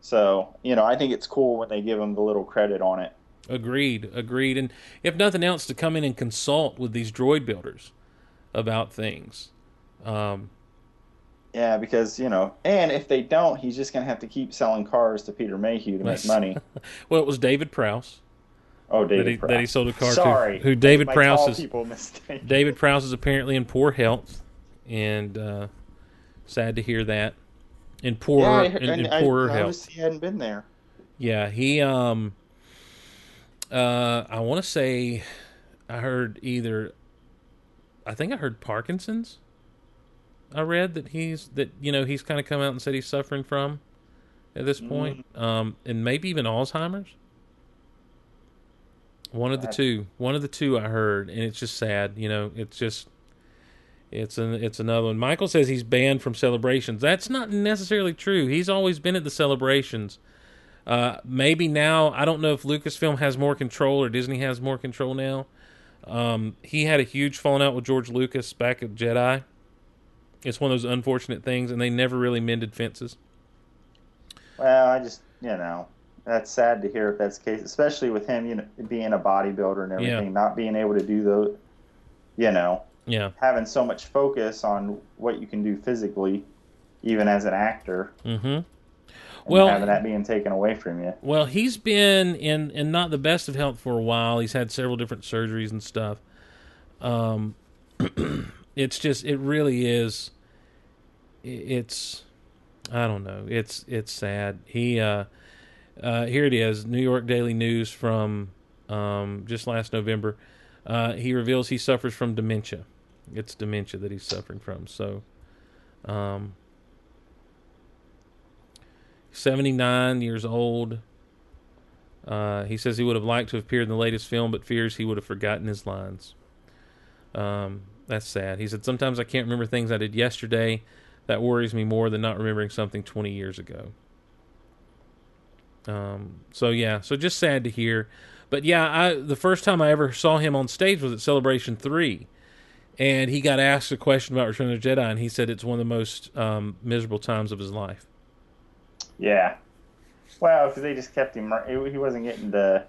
So you know, I think it's cool when they give them the little credit on it. agreed, agreed. And if nothing else, to come in and consult with these droid builders about things. Um, Yeah, because you know, and if they don't, he's just gonna have to keep selling cars to Peter Mayhew to make money. well, it was David Prowse. Oh, David that he, Prowse. that he sold a car Sorry, to. Who David My Prowse is? mistake. David Prowse is apparently in poor health, and uh, sad to hear that. In poor, yeah, I, in, heard- in I poorer noticed health. he hadn't been there. Yeah, he. Um. Uh, I want to say, I heard either. I think I heard Parkinson's. I read that he's that you know he's kind of come out and said he's suffering from, at this point, um, and maybe even Alzheimer's. One of the two. One of the two I heard, and it's just sad. You know, it's just it's an it's another one. Michael says he's banned from celebrations. That's not necessarily true. He's always been at the celebrations. Uh, maybe now I don't know if Lucasfilm has more control or Disney has more control now. Um, he had a huge falling out with George Lucas back at Jedi. It's one of those unfortunate things, and they never really mended fences. Well, I just you know that's sad to hear if that's the case, especially with him, you know, being a bodybuilder and everything, Yeah. not being able to do those, you know, Yeah. having so much focus on what you can do physically, even as an actor, Mm-hmm. Well, having that being taken away from you. Well, he's been in in not the best of health for a while. He's had several different surgeries and stuff. Um, it's just it really is. It's I don't know. It's it's sad. He uh, uh, here it is. New York Daily News from um, just last November. Uh, he reveals he suffers from dementia. It's dementia that he's suffering from. So. Um, 79 years old. Uh, he says he would have liked to have appeared in the latest film, but fears he would have forgotten his lines. Um, that's sad. He said, Sometimes I can't remember things I did yesterday. That worries me more than not remembering something 20 years ago. Um, so, yeah, so just sad to hear. But yeah, I the first time I ever saw him on stage was at Celebration 3. And he got asked a question about Return of the Jedi, and he said it's one of the most um, miserable times of his life. Yeah. Well, because they just kept him. He he wasn't getting the,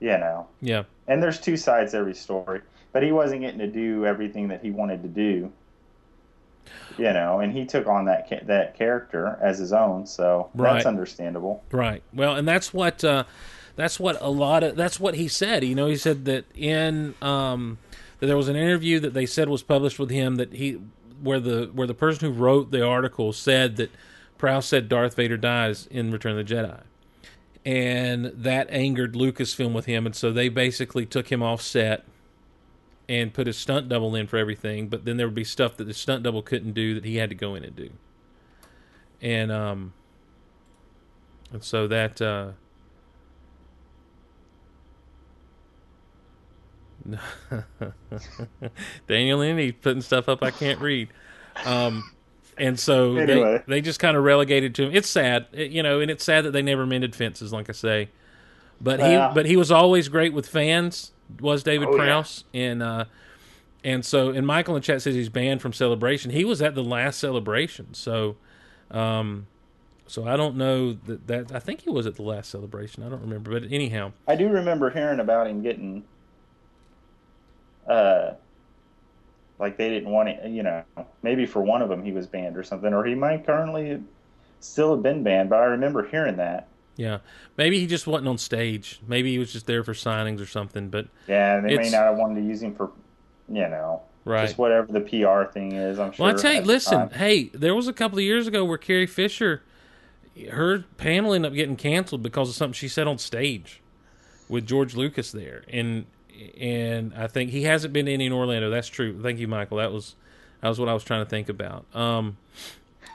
you know. Yeah. And there's two sides to every story, but he wasn't getting to do everything that he wanted to do. You know, and he took on that ca- that character as his own, so Right. that's understandable. Right. Well, and that's what uh, that's what a lot of that's what he said. You know, he said that in um, that there was an interview that they said was published with him that he where the where the person who wrote the article said that Prowse said Darth Vader dies in Return of the Jedi. And that angered Lucasfilm with him, and so they basically took him off set and put his stunt double in for everything. But then there would be stuff that the stunt double couldn't do that he had to go in and do. And um, and so that uh, Daniel Lindy putting stuff up I can't read. Um, and so Anyway. they, they just kind of relegated to him. It's sad, it- you know, and it's sad that they never mended fences, like I say. But he but he was always great with fans. Was David Oh, yeah. Prowse and uh, and so and Michael in chat says he's banned from celebration. He was at the last celebration, so um, so I don't know that that I think he was at the last celebration. I don't remember, but anyhow, I do remember hearing about him getting, uh, like they didn't want it. You know, maybe for one of them he was banned or something, or he might currently still have been banned. But I remember hearing that. Yeah, maybe he just wasn't on stage. Maybe he was just there for signings or something. But Yeah, they may not have wanted to use him for, you know, Right. just whatever the PR thing is. I'm sure. Well, I tell you, listen, time. hey, there was a couple of years ago where Carrie Fisher, her panel ended up getting canceled because of something she said on stage with George Lucas there, and and I think he hasn't been any in Orlando. That's true. Thank you, Michael. That was that was what I was trying to think about. Um,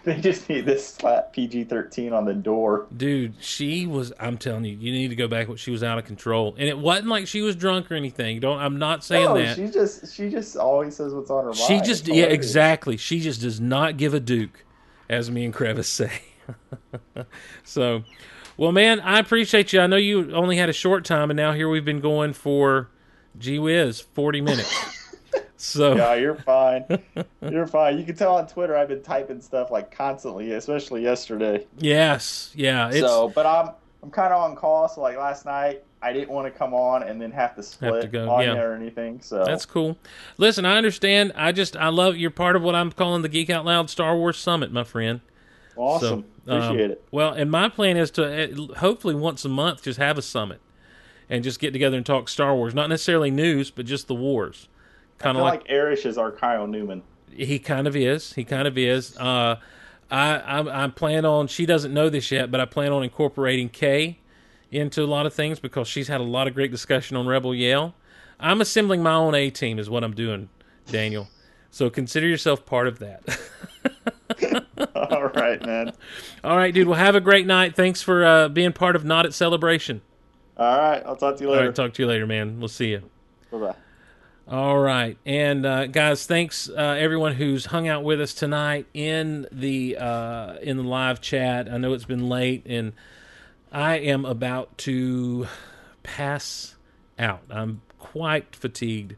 they just need this slap PG-13 on the door. dude, she was. I'm telling you, you need to go back. She was out of control, and it wasn't like she was drunk or anything. Don't. I'm not saying no, that. she just she just always says what's on her mind. She just. Yeah, exactly. She just does not give a duke, as me and Crevice say. so, well, man, I appreciate you. I know you only had a short time, and now here we've been going for, gee whiz, forty minutes. so Yeah, you're fine. You're fine. You can tell on Twitter I've been typing stuff like constantly, especially yesterday. yes, yeah, it's so, but I'm I'm kind of on call. So like last night, I didn't want to come on and then have to split go, on yeah. you or anything. So That's cool. Listen, I understand. I just I love you're part of what I'm calling the Geek Out Loud Star Wars Summit, my friend. awesome. So, um, Appreciate it. Well, and my plan is to uh, hopefully once a month just have a summit and just get together and talk Star Wars, not necessarily news, but just the wars. I Kind of like, like, Erish is our Kyle Newman. he kind of is. He kind of is. Uh, I I'm, I plan on. She doesn't know this yet, but I plan on incorporating Kay into a lot of things because she's had a lot of great discussion on Rebel Yell. I'm assembling my own A team, is what I'm doing, Daniel. So consider yourself part of that. All right, man. All right, dude. Well, have a great night. Thanks for uh, being part of Not at Celebration. All right, I'll talk to you later. right, talk to you later, man. We'll see you. Bye bye. All right, and uh, guys, thanks uh, everyone who's hung out with us tonight in the uh, in the live chat. I know it's been late, and I am about to pass out. I'm quite fatigued,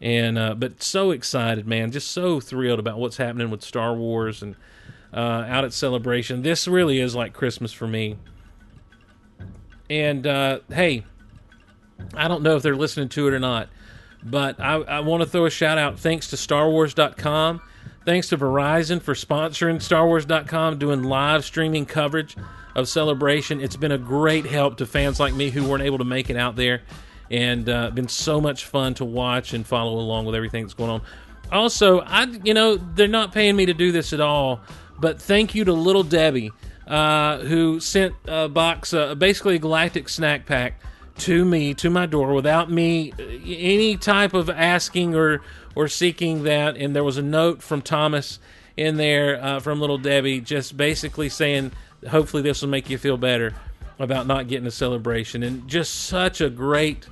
and uh, but so excited, man! Just so thrilled about what's happening with Star Wars and uh, out at Celebration. This really is like Christmas for me. And uh, hey, I don't know if they're listening to it or not, but I, I want to throw a shout out. Thanks to StarWars.com. Thanks to Verizon for sponsoring StarWars.com, doing live streaming coverage of Celebration. It's been a great help to fans like me who weren't able to make it out there, and uh, been so much fun to watch and follow along with everything that's going on. Also, I you know they're not paying me to do this at all, but thank you to Little Debbie uh, who sent a box, uh, basically a galactic snack pack to me to my door without me uh, any type of asking or or seeking that. And there was a note from thomas in there uh, from little debbie just basically saying hopefully this will make you feel better about not getting a celebration. And just such a great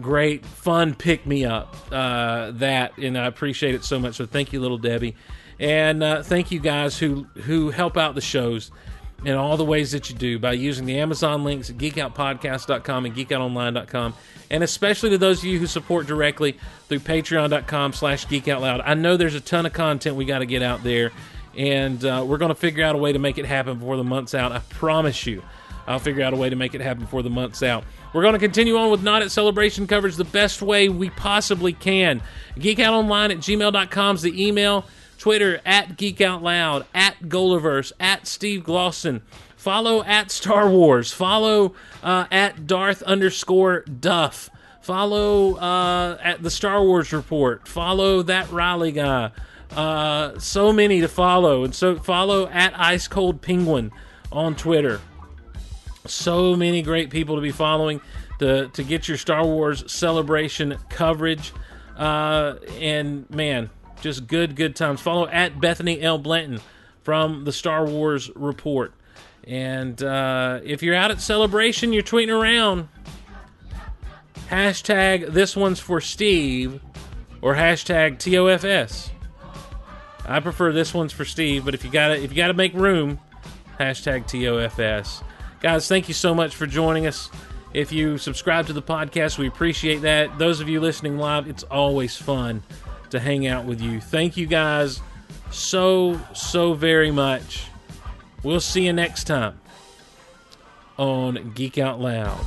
great fun pick me up uh, that and i appreciate it so much. So thank you little debbie. And uh, thank you guys who who help out the shows in all the ways that you do by using the Amazon links at geekoutpodcast.com and geekoutonline.com. And especially to those of you who support directly through patreon.com slash geekoutloud. I know there's a ton of content we got to get out there, and uh, we're going to figure out a way to make it happen before the month's out. I promise you. I'll figure out a way to make it happen before the month's out. We're going to continue on with Not at Celebration coverage the best way we possibly can. Geekoutonline at gmail.com is the email. Twitter at Geek Out Loud, at Goliverse, at Steve Glosson. Follow at Star Wars. Follow uh, at Darth underscore Duff. Follow uh, at the Star Wars Report. Follow that Riley guy. Uh, so many to follow, and so follow at Ice Cold Penguin on Twitter. So many great people to be following to to get your Star Wars celebration coverage. Uh, and man, just good, good times. Follow at Bethany L. Blanton from the Star Wars Report. And uh, if you're out at Celebration, you're tweeting around, hashtag this one's for Steve or hashtag TOFS. I prefer this one's for Steve, but if you gotta if you gotta make room, hashtag TOFS. Guys, thank you so much for joining us. If you subscribe to the podcast, we appreciate that. Those of you listening live, it's always fun to hang out with you. Thank you guys so, so very much. We'll see you next time on Geek Out Loud.